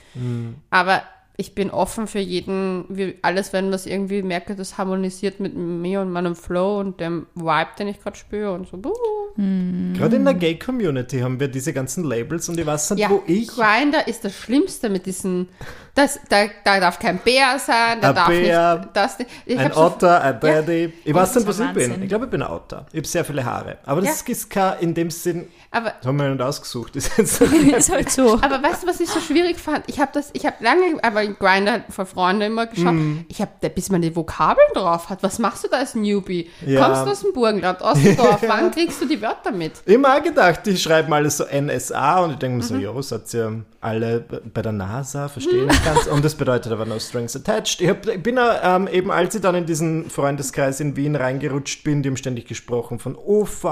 Aber ich bin offen für jeden, wie alles, wenn was irgendwie merke, das harmonisiert mit mir und meinem Flow und dem Vibe, den ich gerade spüre und so. buh. Gerade in der Gay-Community haben wir diese ganzen Labels und ich weiß nicht, Ja, wo ich. Grinder ist das Schlimmste mit diesen, das, da, da darf kein Bär sein, da Ein darf Bär, nicht, das nicht. Ich Ein so- Otter, ein Daddy. Ich weiß nicht, was ich bin. Ich glaube, ich bin ein Otter. Ich habe sehr viele Haare. Aber das Ja. ist kein, in dem Sinn, aber das haben wir nicht ausgesucht. Das ist jetzt ist halt so. Aber weißt du, was ich so schwierig fand? Ich habe das, ich habe lange, aber in Grinder vor Freunden immer geschaut. Mhm. Ich habe, bis man die Vokabeln drauf hat. Was machst du da als Newbie? Ja. Kommst du aus dem Burgenland, aus dem Dorf? Wann kriegst du die Wörter mit? immer auch gedacht, die schreiben alles so NSA und ich denke mir Mhm. so, jo, seid ihr alle bei der NASA, verstehe ich ganz. Und das bedeutet aber no strings attached. Ich, hab, ich bin ja, ähm, eben, als ich dann in diesen Freundeskreis in Wien reingerutscht bin, die haben ständig gesprochen von OV,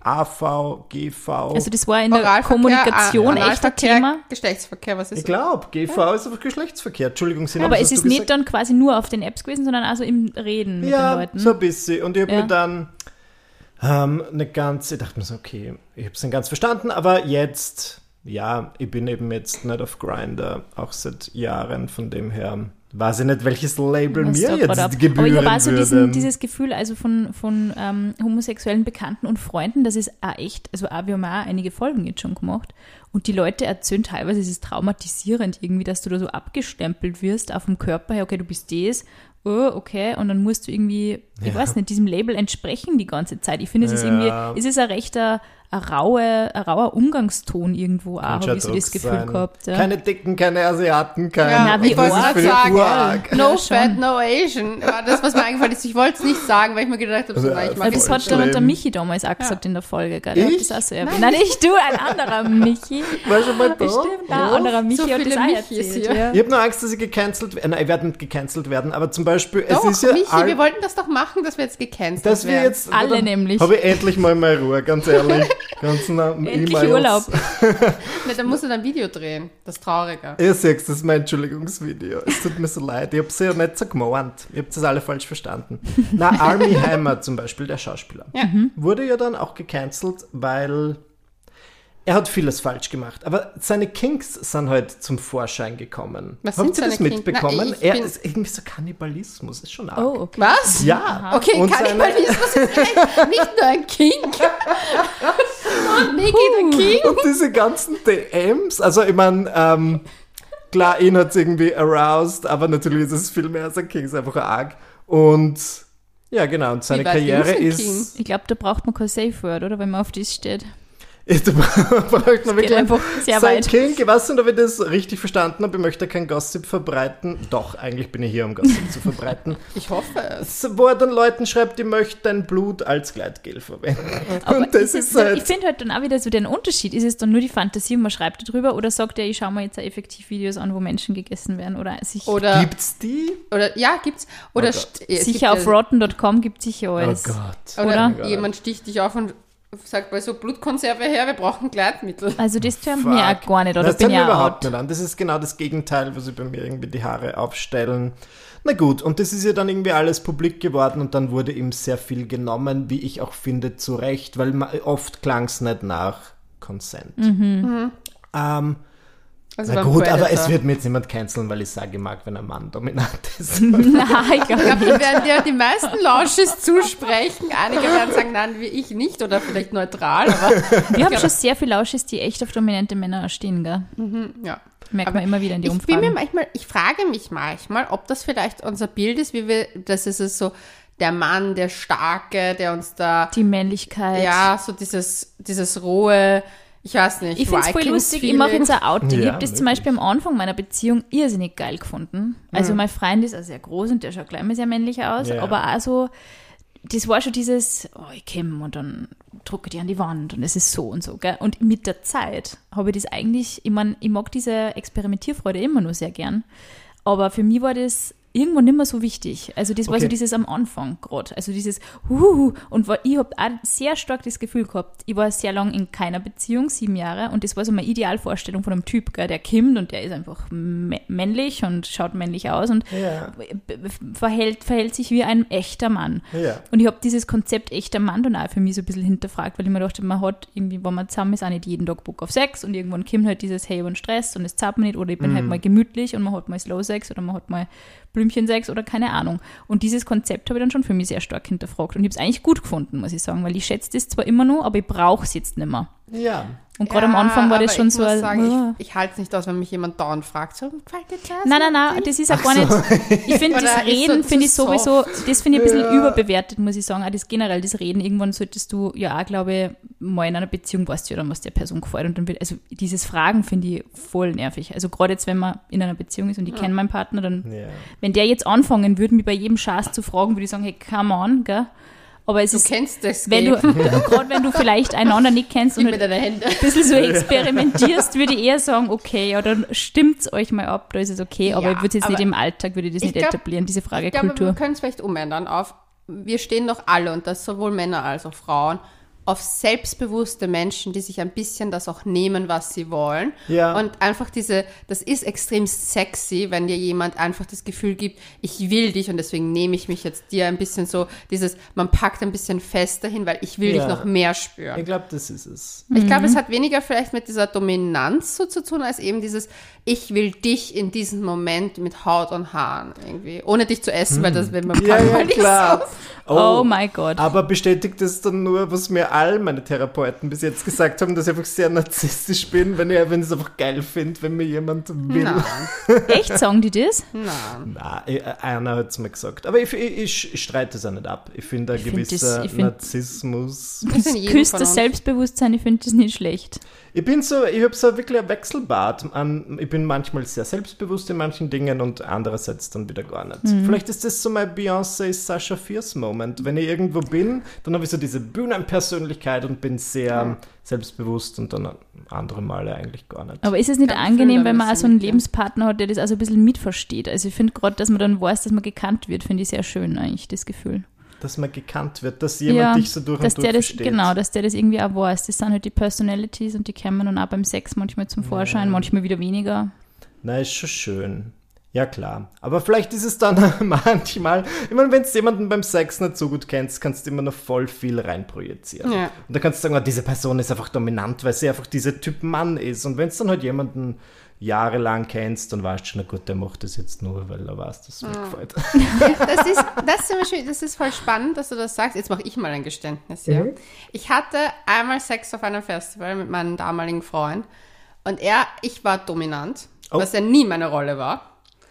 AV, GV. Also das war in der Kommunikation An- echt ein Thema. Geschlechtsverkehr, was ist ich glaube, GV ist einfach Geschlechtsverkehr. Entschuldigung, Sina, Aber es ist nicht gesagt? dann quasi nur auf den Apps gewesen, sondern also im Reden mit ja, den Leuten. so ein bisschen. Und ich habe Ja. mir dann ähm, eine ganze, ich dachte mir so, okay, ich habe es nicht ganz verstanden, aber jetzt, ja, ich bin eben jetzt nicht auf Grinder, auch seit Jahren, von dem her weiß ich nicht, welches Label Was mir gerade ab- jetzt gebühren Aber ich habe auch so würde. diesen, dieses Gefühl, also von, von ähm, homosexuellen Bekannten und Freunden, das ist auch echt, also auch, wir haben auch einige Folgen jetzt schon gemacht und die Leute erzählen teilweise, es ist traumatisierend irgendwie, dass du da so abgestempelt wirst auf dem Körper her, okay, du bist das, oh, okay, und dann musst du irgendwie, ich weiß nicht, diesem Label entsprechen die ganze Zeit. Ich finde, es ist Ja. irgendwie, es ist ein rechter, ein, raue, ein rauer Umgangston irgendwo auch, habe ich so das Gefühl sein. gehabt. Ja. Keine Dicken, keine Asiaten, keine. Ja, Na, wie ich wollte arg. sagen, urarg. no Ja, fat, no Asian. War das, was mir eingefallen ist. Ich wollte es nicht sagen, weil ich mir gedacht habe, so, Also, nein, ich äh, mag Das voll hat dann der Michi damals auch gesagt in der Folge, gell? Ich? das auch so erwähnt. Nein, nicht du, ein anderer Michi. War schon mal da? Stimmt, ein anderer Michi So hat das viele auch erzählt. hier. Ja. Ich habe nur Angst, dass ich gecancelt werde. Nein, ich werde nicht gecancelt werden, aber zum Beispiel, Doch, es ist ja. Michi, all- wir wollten das doch machen, dass wir jetzt gecancelt dass wir werden. jetzt. Alle nämlich. Habe ich endlich mal meine Ruhe, ganz ehrlich. Ganz nah Endlich. Urlaub. Na, dann musst du ein Video drehen. Das ist trauriger. Ihr seht, das ist mein Entschuldigungsvideo. Es tut mir so leid. Ich habe es ja nicht so gemeint. Ihr habt das alle falsch verstanden. Na, Army Hammer zum Beispiel, der Schauspieler, Ja. wurde ja dann auch gecancelt, weil er hat vieles falsch gemacht. Aber seine Kinks sind halt zum Vorschein gekommen. Was Habt sind ihr das Kinks? mitbekommen? Na, ich er ist irgendwie so Kannibalismus. Ist schon arg. Oh, okay. Was? Ja. Okay, Und kann ich seine- mal wissen, was ist echt nicht nur ein Kink. Und Mickey der King. Und diese ganzen DMs, also ich meine, ähm, klar, ihn hat es irgendwie aroused, aber natürlich ist es viel mehr als ein King, ist einfach arg. Und ja, genau, und seine Karriere ist. Ich glaube, da braucht man kein Safe Word, oder? Wenn man auf das steht. Da braucht man wirklich einfach sehr sein weit. Weiß nicht, ob ich das richtig verstanden habe. Ich möchte kein Gossip verbreiten. Doch, eigentlich bin ich hier, um Gossip zu verbreiten. Ich hoffe es. Wo er dann Leuten schreibt, ich möchte dein Blut als Gleitgel verwenden. Aber und das ist es, ist halt. ich finde halt dann auch wieder so den Unterschied. Ist es dann nur die Fantasie und man schreibt darüber oder sagt er, ich schaue mir jetzt effektiv Videos an, wo Menschen gegessen werden oder sich Oder, Gibt's die? oder ja, gibt's. Oder Oh es gibt sicher auf rotten.com gibt sicher Oh alles. Gott. Oder oder? jemand sticht dich auf und sagt bei so Blutkonserve her, wir brauchen Gleitmittel. Also das tönt mir auch gar nicht, oder das ich mir überhaupt out. nicht an. Das ist genau das Gegenteil, wo sie bei mir irgendwie die Haare aufstellen. Na gut, und das ist ja dann irgendwie alles publik geworden und dann wurde ihm sehr viel genommen, wie ich auch finde, zu Recht, weil oft klang es nicht nach Consent. Mhm. Ähm, Also na gut, aber es wird mir jetzt niemand canceln, weil ich sage, ich mag, wenn ein Mann dominant ist. Nein, ich glaube wir werden dir die meisten Launches zusprechen. Einige werden sagen, nein, wie ich nicht oder vielleicht neutral, aber Wir haben schon sehr viele Lausches, die echt auf dominante Männer stehen, gell? ja. Merkt man immer wieder in die Ich bin mir manchmal, ich frage mich manchmal, ob das vielleicht unser Bild ist, wie wir, das ist es so, der Mann, der Starke, der uns da, Die Männlichkeit. ja, so dieses, dieses rohe, ich weiß nicht, Ich finde es voll lustig, ich mache jetzt ein Outing. ich Ja, habe das zum. Beispiel am Anfang meiner Beziehung irrsinnig geil gefunden. Also mein Freund ist auch sehr groß und der schaut gleich mal sehr männlich aus, Ja. aber auch so, das war schon dieses, oh, ich komme und dann drucke ich die an die Wand und es ist so und so. Gell? Und mit der Zeit habe ich das eigentlich, ich meine, ich mag diese Experimentierfreude immer nur sehr gern, aber für mich war das irgendwann nicht mehr so wichtig. Also das war Okay. so dieses am Anfang gerade. Also dieses Huhu. Und war, ich habe auch sehr stark das Gefühl gehabt, ich war sehr lang in keiner Beziehung, sieben Jahre, und das war so meine Idealvorstellung von einem Typ, gell, der kommt und der ist einfach mä- männlich und schaut männlich aus und Ja. verhält, verhält sich wie ein echter Mann. Ja. Und ich habe dieses Konzept echter Mann dann auch für mich so ein bisschen hinterfragt, weil ich mir dachte, man hat irgendwie, wenn man zusammen ist, auch nicht jeden Tag Bock auf Sex und irgendwann kommt halt dieses Hey und Stress und es zappt man nicht oder ich bin halt mal gemütlich und man hat mal Slow Sex oder man hat mal Blümchensex oder keine Ahnung. Und dieses Konzept habe ich dann schon für mich sehr stark hinterfragt und ich habe es eigentlich gut gefunden, muss ich sagen, weil ich schätze das zwar immer noch, aber ich brauche es jetzt nicht mehr. Ja. Und gerade am Anfang war das schon ich so, Muss sagen, Ah. ich ich halte es nicht aus, wenn mich jemand dauernd fragt, so, gefällt dir das? Nein, nein, nein, das ist auch gar nicht. Ich finde, das ist so Reden zu finde ich sowieso, soft? das finde ich ein bisschen überbewertet, muss ich sagen. Auch das generell, das Reden, irgendwann solltest du ja auch, glaube ich, mal in einer Beziehung weißt du ja dann, was der Person gefällt. Und dann wird, also dieses Fragen finde ich voll nervig. Also gerade jetzt, wenn man in einer Beziehung ist und ich kenne meinen Partner, dann, Ja. wenn der jetzt anfangen würde, mich bei jedem Schatz zu fragen, würde ich sagen, hey, come on, gell? Aber es Du ist, kennst das wenn du, gerade wenn du vielleicht einander nicht kennst und mit halt ein bisschen so experimentierst, würde ich eher sagen, okay, ja, dann stimmt's euch mal ab, da ist es okay, aber Ja, ich würde es jetzt nicht im Alltag, würde ich das ich nicht glaub- etablieren, diese Ich glaube, wir können es vielleicht umändern auf, wir stehen doch alle, und das sowohl Männer als auch Frauen, auf selbstbewusste Menschen, die sich ein bisschen das auch nehmen, was sie wollen. Ja. Und einfach diese, das ist extrem sexy, wenn dir jemand einfach das Gefühl gibt, ich will dich und deswegen nehme ich mich jetzt dir ein bisschen so, dieses, man packt ein bisschen fester hin, weil ich will Ja. dich noch mehr spüren. Ich glaube, das ist es. Ich glaube, Mhm. es hat weniger vielleicht mit dieser Dominanz so zu tun, als eben dieses, ich will dich in diesem Moment mit Haut und Haaren irgendwie. Ohne dich zu essen, weil das will man Hm. Ja, ja, nicht klar. Oh mein Gott. Aber bestätigt das dann nur, was mir all meine Therapeuten bis jetzt gesagt haben, dass ich einfach sehr narzisstisch bin, wenn ich wenn ich es einfach geil finde, wenn mir jemand will. Nein, Echt, sagen die das? nein. Na, äh, einer hat es mir gesagt. Aber ich, ich, ich, ich streite es auch nicht ab. Ich finde, ein Ich find gewisser das- ich find- Narzissmus. Das jedem Küsst das. Selbstbewusstsein, ich finde das nicht schlecht. Ich bin so, ich habe so wirklich ein Wechselbad. An, ich bin manchmal sehr selbstbewusst in manchen Dingen und andererseits dann wieder gar nicht. Mhm. Vielleicht ist das so mein Beyoncé Sasha Fierce Moment. Wenn ich irgendwo bin, dann habe ich so diese Bühnenpersönlichkeit und bin sehr selbstbewusst und dann andere Male eigentlich gar nicht. Aber ist es nicht ich angenehm, wenn man auch so einen Lebenspartner hat, der das also ein bisschen mitversteht? Also ich finde gerade, dass man dann weiß, dass man gekannt wird, finde ich sehr schön eigentlich, das Gefühl. Dass man gekannt wird, dass jemand dich so durch dass und durch der das, versteht. Genau, dass der das irgendwie auch weiß. Das sind halt die Personalities und die kommen dann auch beim Sex manchmal zum Vorschein, manchmal wieder weniger. Na, ist schon schön. Ja, klar. Aber vielleicht ist es dann manchmal, ich meine, wenn du jemanden beim Sex nicht so gut kennst, kannst du immer noch voll viel reinprojizieren. Ja. Und da kannst du sagen, oh, diese Person ist einfach dominant, weil sie einfach dieser Typ Mann ist. Und wenn du dann halt jemanden jahrelang kennst, dann weißt du schon, na gut, der macht das jetzt nur, weil er weiß, dass es mir gefällt. Das ist, das, ist zum Beispiel, das ist voll spannend, dass du das sagst. Jetzt mache ich mal ein Geständnis hier. Mhm. Ich hatte einmal Sex auf einem Festival mit meinem damaligen Freund und er, ich war dominant, Oh. was ja nie meine Rolle war.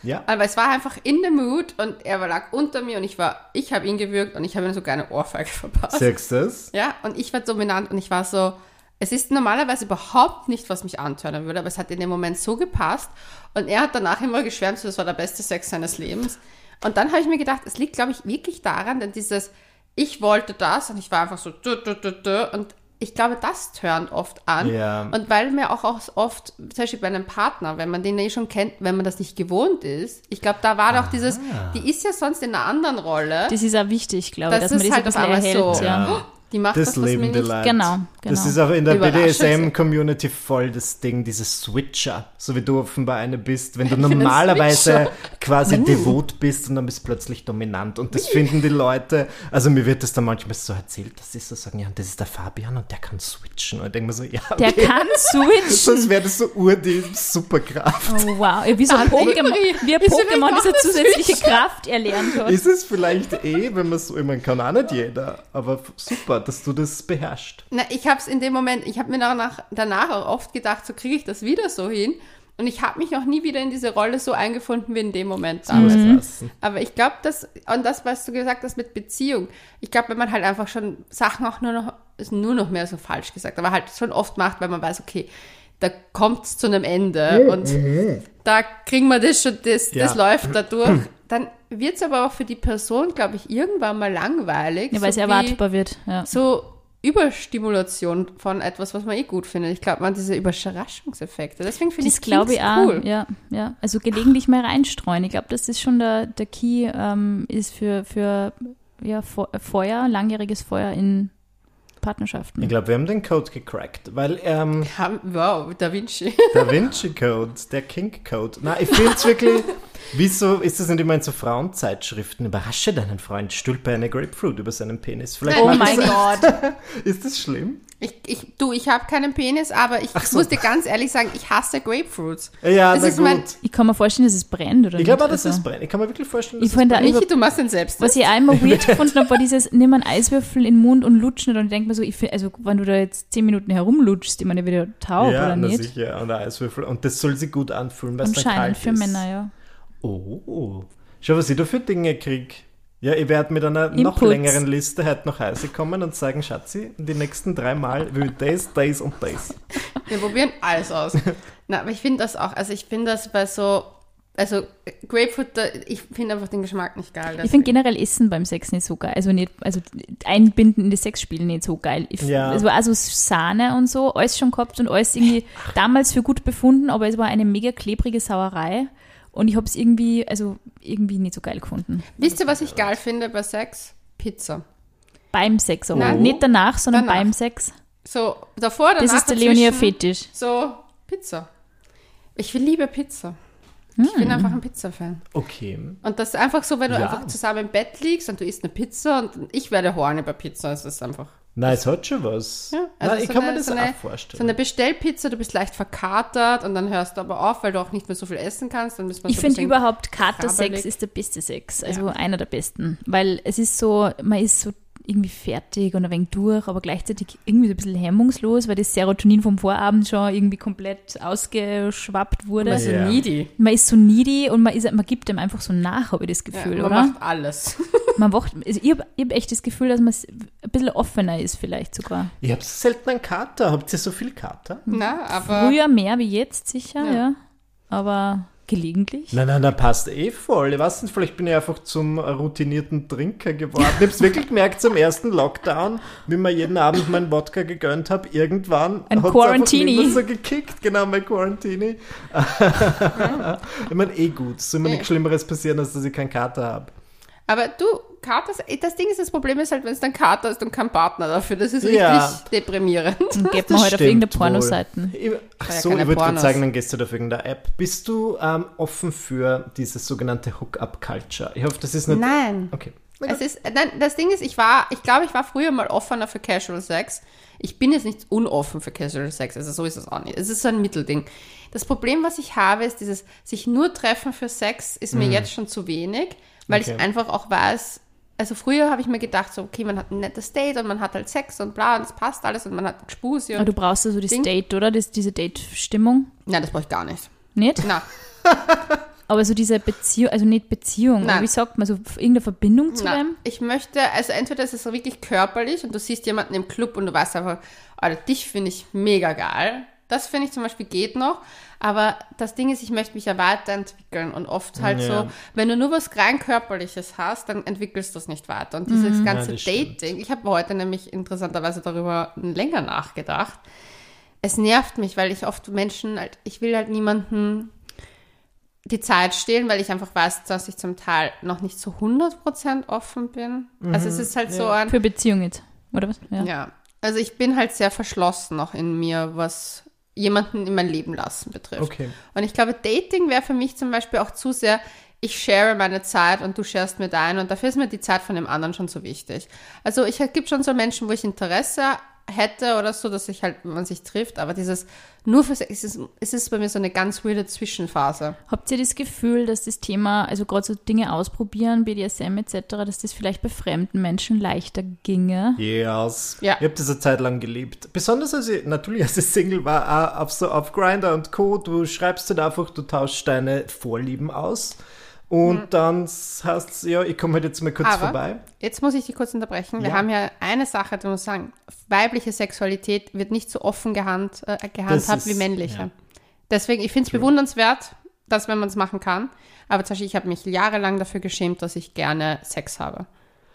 Ja. Aber es war einfach in the mood und er lag unter mir und ich war, ich habe ihn gewürgt und ich habe ihm sogar eine Ohrfeige verpasst. Das? Ja, und ich war dominant und ich war so, es ist normalerweise überhaupt nicht, was mich antören würde, aber es hat in dem Moment so gepasst und er hat danach immer geschwärmt, so, das war der beste Sex seines Lebens. Und dann habe ich mir gedacht, es liegt, glaube ich, wirklich daran, denn dieses, ich wollte das und ich war einfach so, dü, dü, dü, dü, und ich glaube, das turnt oft an. Ja. Und weil mir auch, auch oft, zum Beispiel bei einem Partner, wenn man den eh schon kennt, wenn man das nicht gewohnt ist, ich glaube, da war doch dieses, die ist ja sonst in einer anderen Rolle. Das ist auch wichtig, glaube ich, Das dass man ist das halt auf einmal erhält. so. Ja. Die macht Das das, was mir lebende nicht Leid. Genau, Das genau. ist auch in der. BDSM-Community voll das Ding, dieses Switcher, so wie du offenbar eine bist, wenn du normalerweise Quasi devot bist und dann bist du plötzlich dominant und das finden die Leute, also mir wird das dann manchmal so erzählt, dass sie so sagen, ja, das ist der Fabian und der kann switchen und ich denke mir so, ja, Der okay. kann switchen. sonst wäre das so ur die Superkraft. Oh, wow. Ja, Wie so ein Pokémon, wie ein Pokémon, ein zusätzliche Kraft erlernt hat. Ist es vielleicht eh, wenn man so, ich meine, kann auch nicht jeder, aber super, dass du das beherrschst. Na, ich habe es in dem Moment, ich habe mir danach, danach auch oft gedacht, so kriege ich das wieder so hin. Und ich habe mich auch nie wieder in diese Rolle so eingefunden wie in dem Moment Mhm. damals. Lassen. Aber ich glaube, dass, und das, was du gesagt hast mit Beziehung, ich glaube, wenn man halt einfach schon Sachen auch nur noch, ist nur noch mehr so falsch gesagt, aber halt schon oft macht, weil man weiß, okay, da kommt es zu einem Ende und da kriegen wir das schon, das, Ja. das läuft da durch. Dann wird es aber auch für die Person, glaube ich, irgendwann mal langweilig. Ja, weil es so wie- erwartbar wird. Ja. so Überstimulation von etwas, was man eh gut findet. Ich glaube, man hat diese Überraschungseffekte. Deswegen finde ich Das glaube ich auch. cool. Ja, ja. Also gelegentlich mal reinstreuen. Ich glaube, das ist schon der, der Key ähm, ist für, für ja, Fe- Feuer, langjähriges Feuer in Partnerschaften. Ich glaube, wir haben den Code gecrackt, weil ähm, Ja, Wow, Da Vinci. der Vinci Code, der Kink Code. Na, ich finde es wirklich. Wieso ist das nicht immer in so Frauenzeitschriften? Überrasche deinen Freund, stülpe eine Grapefruit über seinen Penis. Vielleicht Oh mein Gott. Ist das schlimm? Ich, ich, du, ich habe keinen Penis, aber ich so. muss dir ganz ehrlich sagen, ich hasse Grapefruits. Ja, Das na ist gut. mein- Ich kann mir vorstellen, dass es brennt, oder ich glaube auch, dass Also, das brennt. Ich kann mir wirklich vorstellen, dass Ich da brennt. Michi, du machst den selbst. Was ich einmal weird gefunden habe, war dieses, nimm einen Eiswürfel in den Mund und lutschen und ich denke mir so, ich find, also wenn du da jetzt zehn Minuten herumlutschst, ich meine, wieder taub ja, oder na nicht? sicher. Und der Eiswürfel. Und das soll sich gut anfühlen, weil es dann kalt Anscheinend für ist. Männer, ja. Oh. Schau, was ich da für Dinge krieg. Ja, ich werde mit einer noch Inputs. längeren Liste heute nach Hause kommen und sagen, Schatzi, die nächsten drei Mal will ich das, das und das. Wir probieren alles aus. Na, aber ich finde das auch, also ich finde das bei so, also Grapefruit, da, ich finde einfach den Geschmack nicht geil. Ich finde generell Essen beim Sex nicht so geil. Also nicht, also einbinden in das Sexspiel nicht so geil. Ich, Ja. Es war also Sahne und so, alles schon gehabt und alles irgendwie damals für gut befunden, aber es war eine mega klebrige Sauerei. Und ich habe es irgendwie, also irgendwie nicht so geil gefunden. Wisst ihr, was ich geil finde bei Sex? Pizza. Beim Sex aber. Nein. Nicht danach, sondern Danach. beim Sex. So, davor, danach, Das ist der dazwischen, Leonie Fetisch. So, Pizza. Ich liebe Pizza. Ich bin einfach ein Pizza-Fan. Okay. Und das ist einfach so, wenn du Ja. einfach zusammen im Bett liegst und du isst eine Pizza und ich werde horny bei Pizza. Es ist einfach. Nein, es hat schon was. Ja, also Nein, ich so kann eine- mir das so eine- auch vorstellen. So eine Bestellpizza, du bist leicht verkatert und dann hörst du aber auf, weil du auch nicht mehr so viel essen kannst. Dann müssen wir Ich so ein finde überhaupt Katersex ist der beste Sex. Also einer der besten. Weil es ist so, man ist so irgendwie fertig und ein wenig durch, aber gleichzeitig irgendwie so ein bisschen hemmungslos, weil das Serotonin vom Vorabend schon irgendwie komplett ausgeschwappt wurde. Man ist so Ja. needy. Man ist so needy und man, ist, man gibt dem einfach so nach, habe ich das Ja, Gefühl, man oder? macht alles. Man wacht, also ich habe hab echt das Gefühl, dass man ein bisschen offener ist vielleicht sogar. ich habe selten einen Kater. Habt ihr so viel Kater? Na, aber Früher mehr wie jetzt sicher, Ja. ja. Aber gelegentlich. Nein, nein, nein, passt eh voll. Ich weiß nicht, vielleicht bin ich einfach zum routinierten Trinker geworden. Ich habe es wirklich gemerkt zum ersten Lockdown, wie mir jeden Abend meinen Wodka gegönnt habe. Irgendwann Ein Quarantini. so gekickt. Genau, mein Quarantini. ich meine, eh gut. Es soll mir nichts Schlimmeres passieren, als dass ich keinen Kater habe. Aber du, Kater, das Ding ist, das Problem ist halt, wenn es dann Kater ist und kein Partner dafür. Das ist richtig Ja. deprimierend. Und geht man halt auf irgendeine. Pornoseiten. Ich- Ach Ja, so, keine ich würde gerade sagen, dann gehst du da auf irgendeiner App. Bist du ähm, offen für diese sogenannte Hookup-Culture? Ich hoffe, das ist nicht... Nein. Okay. Es ist, nein, das Ding ist, ich war, ich glaube, ich war früher mal offener für Casual Sex. Ich bin jetzt nicht unoffen für Casual Sex, also so ist es auch nicht. Es ist so ein Mittelding. Das Problem, was ich habe, ist dieses, sich nur treffen für Sex ist mir jetzt schon zu wenig, weil Okay. ich einfach auch weiß, also früher habe ich mir gedacht, so, okay, man hat ein nettes Date und man hat halt Sex und bla und es passt alles und man hat Spusi Aber und, du brauchst also das Ding. Date, oder? Das, diese Date-Stimmung. nein, das brauche ich gar nicht. Nicht? Na, Aber so diese Beziehung, also nicht Beziehung, Nein. aber wie sagt man, so irgendeine Verbindung zu Na, dem? ich möchte, also entweder ist es so wirklich körperlich und du siehst jemanden im Club und du weißt einfach, Alter, dich finde ich mega geil. Das finde ich zum Beispiel geht noch. Aber das Ding ist, ich möchte mich ja weiterentwickeln und oft halt Ja. so, wenn du nur was rein körperliches hast, dann entwickelst du es nicht weiter. Und dieses ganze Ja, das stimmt. Dating, ich habe heute nämlich interessanterweise darüber länger nachgedacht. Es nervt mich, weil ich oft Menschen halt, ich will halt niemanden die Zeit stehlen, weil ich einfach weiß, dass ich zum Teil noch nicht zu 100% offen bin. Also es ist halt so ein, Für Beziehung jetzt, oder was? Ja. ja, also ich bin halt sehr verschlossen noch in mir, was jemanden in mein Leben lassen betrifft. Okay. Und ich glaube, Dating wäre für mich zum Beispiel auch zu sehr, ich share meine Zeit und du sharest mir deine und dafür ist mir die Zeit von dem anderen schon so wichtig. Also ich gibt schon so Menschen, wo ich Interesse hätte oder so, dass ich halt, wenn man sich trifft, aber dieses nur für Sex, es ist, es ist bei mir so eine ganz weirde Zwischenphase. Habt ihr das Gefühl, dass das Thema, also gerade so Dinge ausprobieren, BDSM etc., dass das vielleicht bei fremden Menschen leichter ginge? Yes. Ja. Ich habe das eine Zeit lang geliebt. Besonders als ich, natürlich als ich Single war, auch auf so auf Grinder und Co. Du schreibst halt einfach, du tauschst deine Vorlieben aus. Und dann heißt ja, ich komme halt jetzt mal kurz Aber vorbei. jetzt muss ich dich kurz unterbrechen. Wir Ja. haben ja eine Sache, du musst sagen, weibliche Sexualität wird nicht so offen gehand, äh, gehandhabt ist- wie männliche. ja. Deswegen, ich finde es bewundernswert, dass wenn man es machen kann. Aber zum Beispiel, ich habe mich jahrelang dafür geschämt, dass ich gerne Sex habe.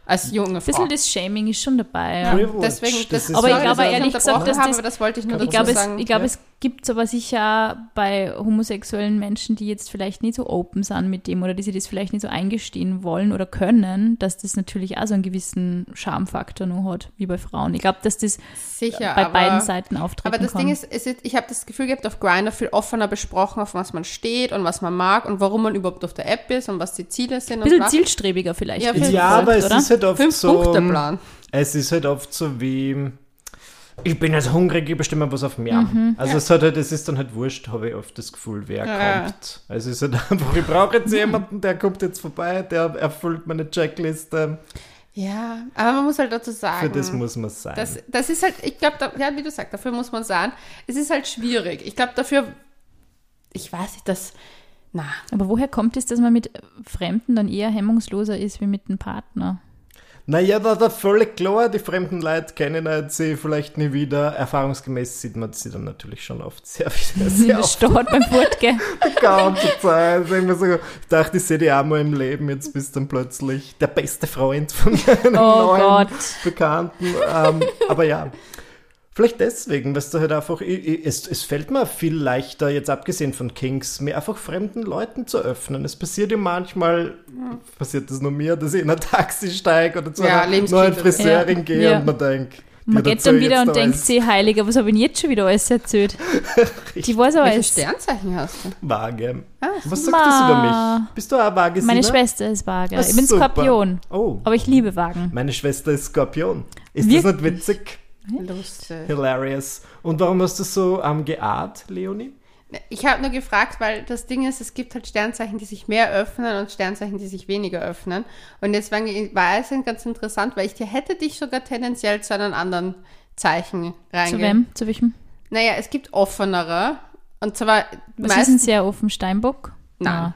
Als junge Ein Frau. bisschen das Shaming ist schon dabei. Ja. Deswegen, das das, ist Aber ich glaube ehrlich gesagt, dass das- aber das wollte ich nur Ich dazu glaube, es, sagen. ich glaube ja. es gibt aber sicher bei homosexuellen Menschen, die jetzt vielleicht nicht so open sind mit dem oder die sich das vielleicht nicht so eingestehen wollen oder können, dass das natürlich auch so einen gewissen Schamfaktor nur hat, wie bei Frauen. Ich glaube, dass das Sicher, bei aber, beiden Seiten auftreten Aber das kann. Ding ist, es ist, ich habe das Gefühl gehabt, auf Grindr viel offener besprochen, auf was man steht und was man mag und warum man überhaupt auf der App ist und was die Ziele sind. ein bisschen zielstrebiger vielleicht. Ja, Ja, aber es oder? ist halt oft so. Fünf-Punkte-Plan. Es ist halt oft so wie. Ich bin jetzt hungrig, ich bestimme was auf mir. Mhm. Also es, hat halt, es ist dann halt wurscht, habe ich oft das Gefühl, wer Ja. kommt. Also es ist halt einfach, ich brauche jetzt jemanden, der kommt jetzt vorbei, der erfüllt meine Checkliste. Ja, aber man muss halt dazu sagen. Für das muss man sein. Das, das ist halt, ich glaube, da, ja, wie du sagst, dafür muss man sagen, es ist halt schwierig. Ich glaube, dafür, ich weiß nicht, das, na, Aber woher kommt es, dass man mit Fremden dann eher hemmungsloser ist wie mit einem Partner? Naja, da, da völlig klar, die fremden Leute kennen halt sie vielleicht nie wieder. Erfahrungsgemäß sieht man sie dann natürlich schon oft sehr, sehr, In sehr der oft Stadt beim Fortgehen. die ganze Zeit. Also immer so, ich dachte, ich sehe die auch mal im Leben, jetzt bist du dann plötzlich der beste Freund von einem Oh neuen Gott. Bekannten. Ähm, aber ja, vielleicht deswegen, dass du halt einfach, es, es fällt mir viel leichter, jetzt abgesehen von Kings, mir einfach fremden Leuten zu öffnen. Es passiert ja manchmal, passiert das nur mir, dass ich in ein Taxi steige oder zu Ja, einer neuen Friseurin Ja. gehe Ja. und man denkt, Man geht dann wieder und da denkt sich, Heiliger, was habe ich denn jetzt schon wieder alles erzählt? Die weiß aber welche alles. Sternzeichen hast du? Waage. Ah, Was sagt das über mich? Bist du auch Waage? Meine Sina? Schwester ist Waage. Ich bin super. Skorpion. Oh, Aber ich liebe Wagen. meine Schwester ist Skorpion. Ist Wirklich? das nicht witzig? Lustig. Hilarious. Und warum hast du so am geahnt, Leonie? Ich habe nur gefragt, weil das Ding ist, es gibt halt Sternzeichen, die sich mehr öffnen und Sternzeichen, die sich weniger öffnen. Und deswegen war es ganz interessant, weil ich dir hätte dich sogar tendenziell zu einem anderen Zeichen Zu reingehen. wem? Zu welchem? Naja, es gibt offenere. Und zwar Was ist ein meistens sehr offen Steinbock? Nein.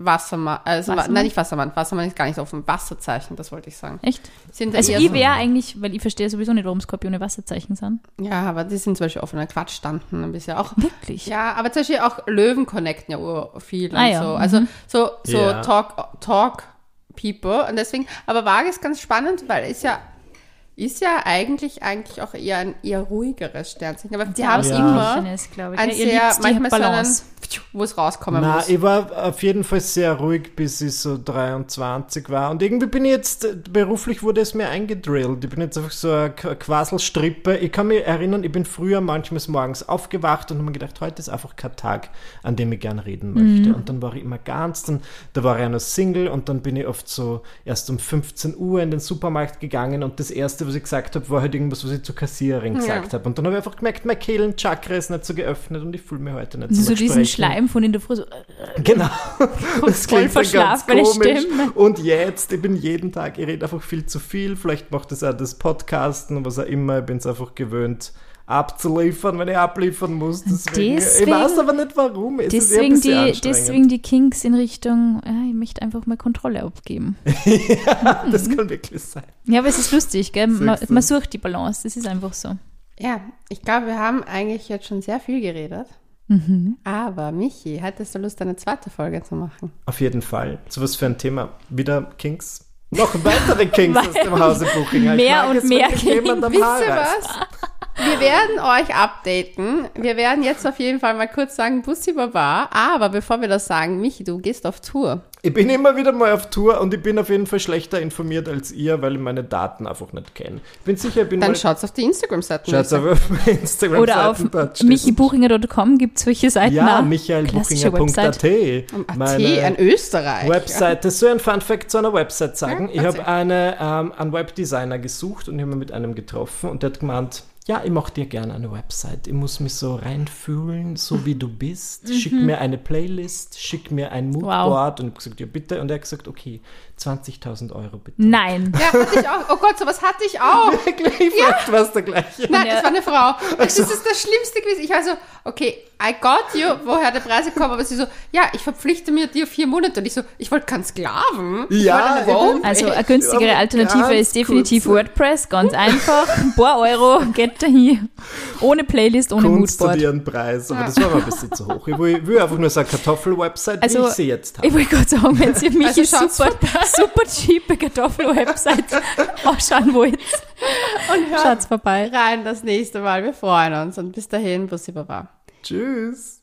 Ah, Wassermann. Also, Wassermann? Nein, nicht Wassermann. Wassermann ist gar nicht offen. Wasserzeichen, das wollte ich sagen. echt? Sind Also ich so- wäre eigentlich, weil ich verstehe sowieso nicht, warum Skorpione Wasserzeichen sind. Ja, aber die sind zum Beispiel offener Quatsch standen ein bisschen auch. Wirklich? Ja, aber zum Beispiel auch Löwen connecten ja ur- viel Ah und ja, so. mhm. Also so, so Ja. Talk, Talk People. Und deswegen, aber Waage ist ganz spannend, weil ist ja, ist ja eigentlich, eigentlich auch eher ein eher ruhigeres Sternzeichen. Aber die haben es Ja. immer glaube ich. ein sehr, manchmal so einen, wo es rauskommen Na, muss. ich war auf jeden Fall sehr ruhig, bis ich so 23 war. Und irgendwie bin ich jetzt, beruflich wurde es mir eingedrillt. Ich bin jetzt einfach so eine Qu- Quaselstrippe. Ich kann mich erinnern, ich bin früher manchmal morgens aufgewacht und habe mir gedacht, heute ist einfach kein Tag, an dem ich gern reden möchte. Und dann war ich immer ganz, dann, da war ich ja noch Single und dann bin ich oft so erst um 15 Uhr in den Supermarkt gegangen und das Erste, was ich gesagt habe, war halt irgendwas, was ich zur Kassiererin gesagt habe. Und dann habe ich einfach gemerkt, mein Kehlenchakra ist nicht so geöffnet und ich fühle mich heute nicht so So diesen. Schleim von in der Früh so, äh, Genau. Das voll klingt dann ganz komisch. Stimme. Und jetzt, ich bin jeden Tag, ich rede einfach viel zu viel. Vielleicht macht das auch das Podcasten und was auch immer. Ich bin es einfach gewöhnt, abzuliefern, wenn ich abliefern muss. Deswegen, ich Deswegen- weiß aber nicht warum. Es deswegen, die, deswegen die Kinks in Richtung, ja, ich möchte einfach mal Kontrolle abgeben. Das kann wirklich sein. Ja, aber es ist lustig, gell? Man, man sucht die Balance, das ist einfach so. Ja, ich glaube, wir haben eigentlich jetzt schon sehr viel geredet. Mhm. Aber Michi, hättest du Lust, eine zweite Folge zu machen? Auf jeden Fall. So was für ein Thema. Wieder Kings. Noch weitere Kings aus dem Hause Buchinger. Ich Mehr und mehr am Wisst ihr was? Wir werden euch updaten. Wir werden jetzt auf jeden Fall mal kurz sagen, Bussi Baba. Aber bevor wir das sagen, Michi, du gehst auf Tour. Ich bin immer wieder mal auf Tour und ich bin auf jeden Fall schlechter informiert als ihr, weil ich meine Daten einfach nicht kenne. Ich bin sicher, ich bin Dann schaut's auf die Instagram-Seite. Schaut's auf Instagram Oder auf michibuchinger.com gibt es solche Seiten Ja, michaelbuchinger.at. AT, ein Österreich. Webseite, so ein Fun Fact zu einer Website sagen. Ja, ich habe eine, ähm, einen Webdesigner gesucht und ich habe mich mit einem getroffen und der hat gemeint, ja, ich mache dir gerne eine Website. Ich muss mich so reinfühlen, so wie du bist. Schick mir eine Playlist, schick mir ein Moodboard. Und ich habe gesagt, ja bitte. Und er hat gesagt, okay, 20.000 Euro bitte. Nein. Ja, hatte ich auch. Oh Gott, sowas hatte ich auch. Wirklich, war es der gleiche. Nein, Ja. das war eine Frau. Das ist das Schlimmste gewesen. Ich war so, okay, I got you, woher der Preis kommt, aber sie so, ja, ich verpflichte mir dir vier Monate. Und ich so, ich wollte keinen Sklaven. Ja, Homepage. Also eine günstigere Alternative ist definitiv kurz. WordPress, ganz einfach. Ein paar Euro, geht dahin. Ohne Playlist, ohne Kunst zu Moodboard. dir einen Preis, aber das war mir ein bisschen zu hoch. Ich will, will einfach nur so eine Kartoffel-Website, Also, wie ich sie jetzt habe. Ich wollte gerade sagen, wenn ihr mich Also also schaut's super, super cheape Kartoffel-Website anschauen wollt, Und schaut's vorbei. rein das nächste Mal. Wir freuen uns. Und bis dahin, Bussi Baba. Tschüss.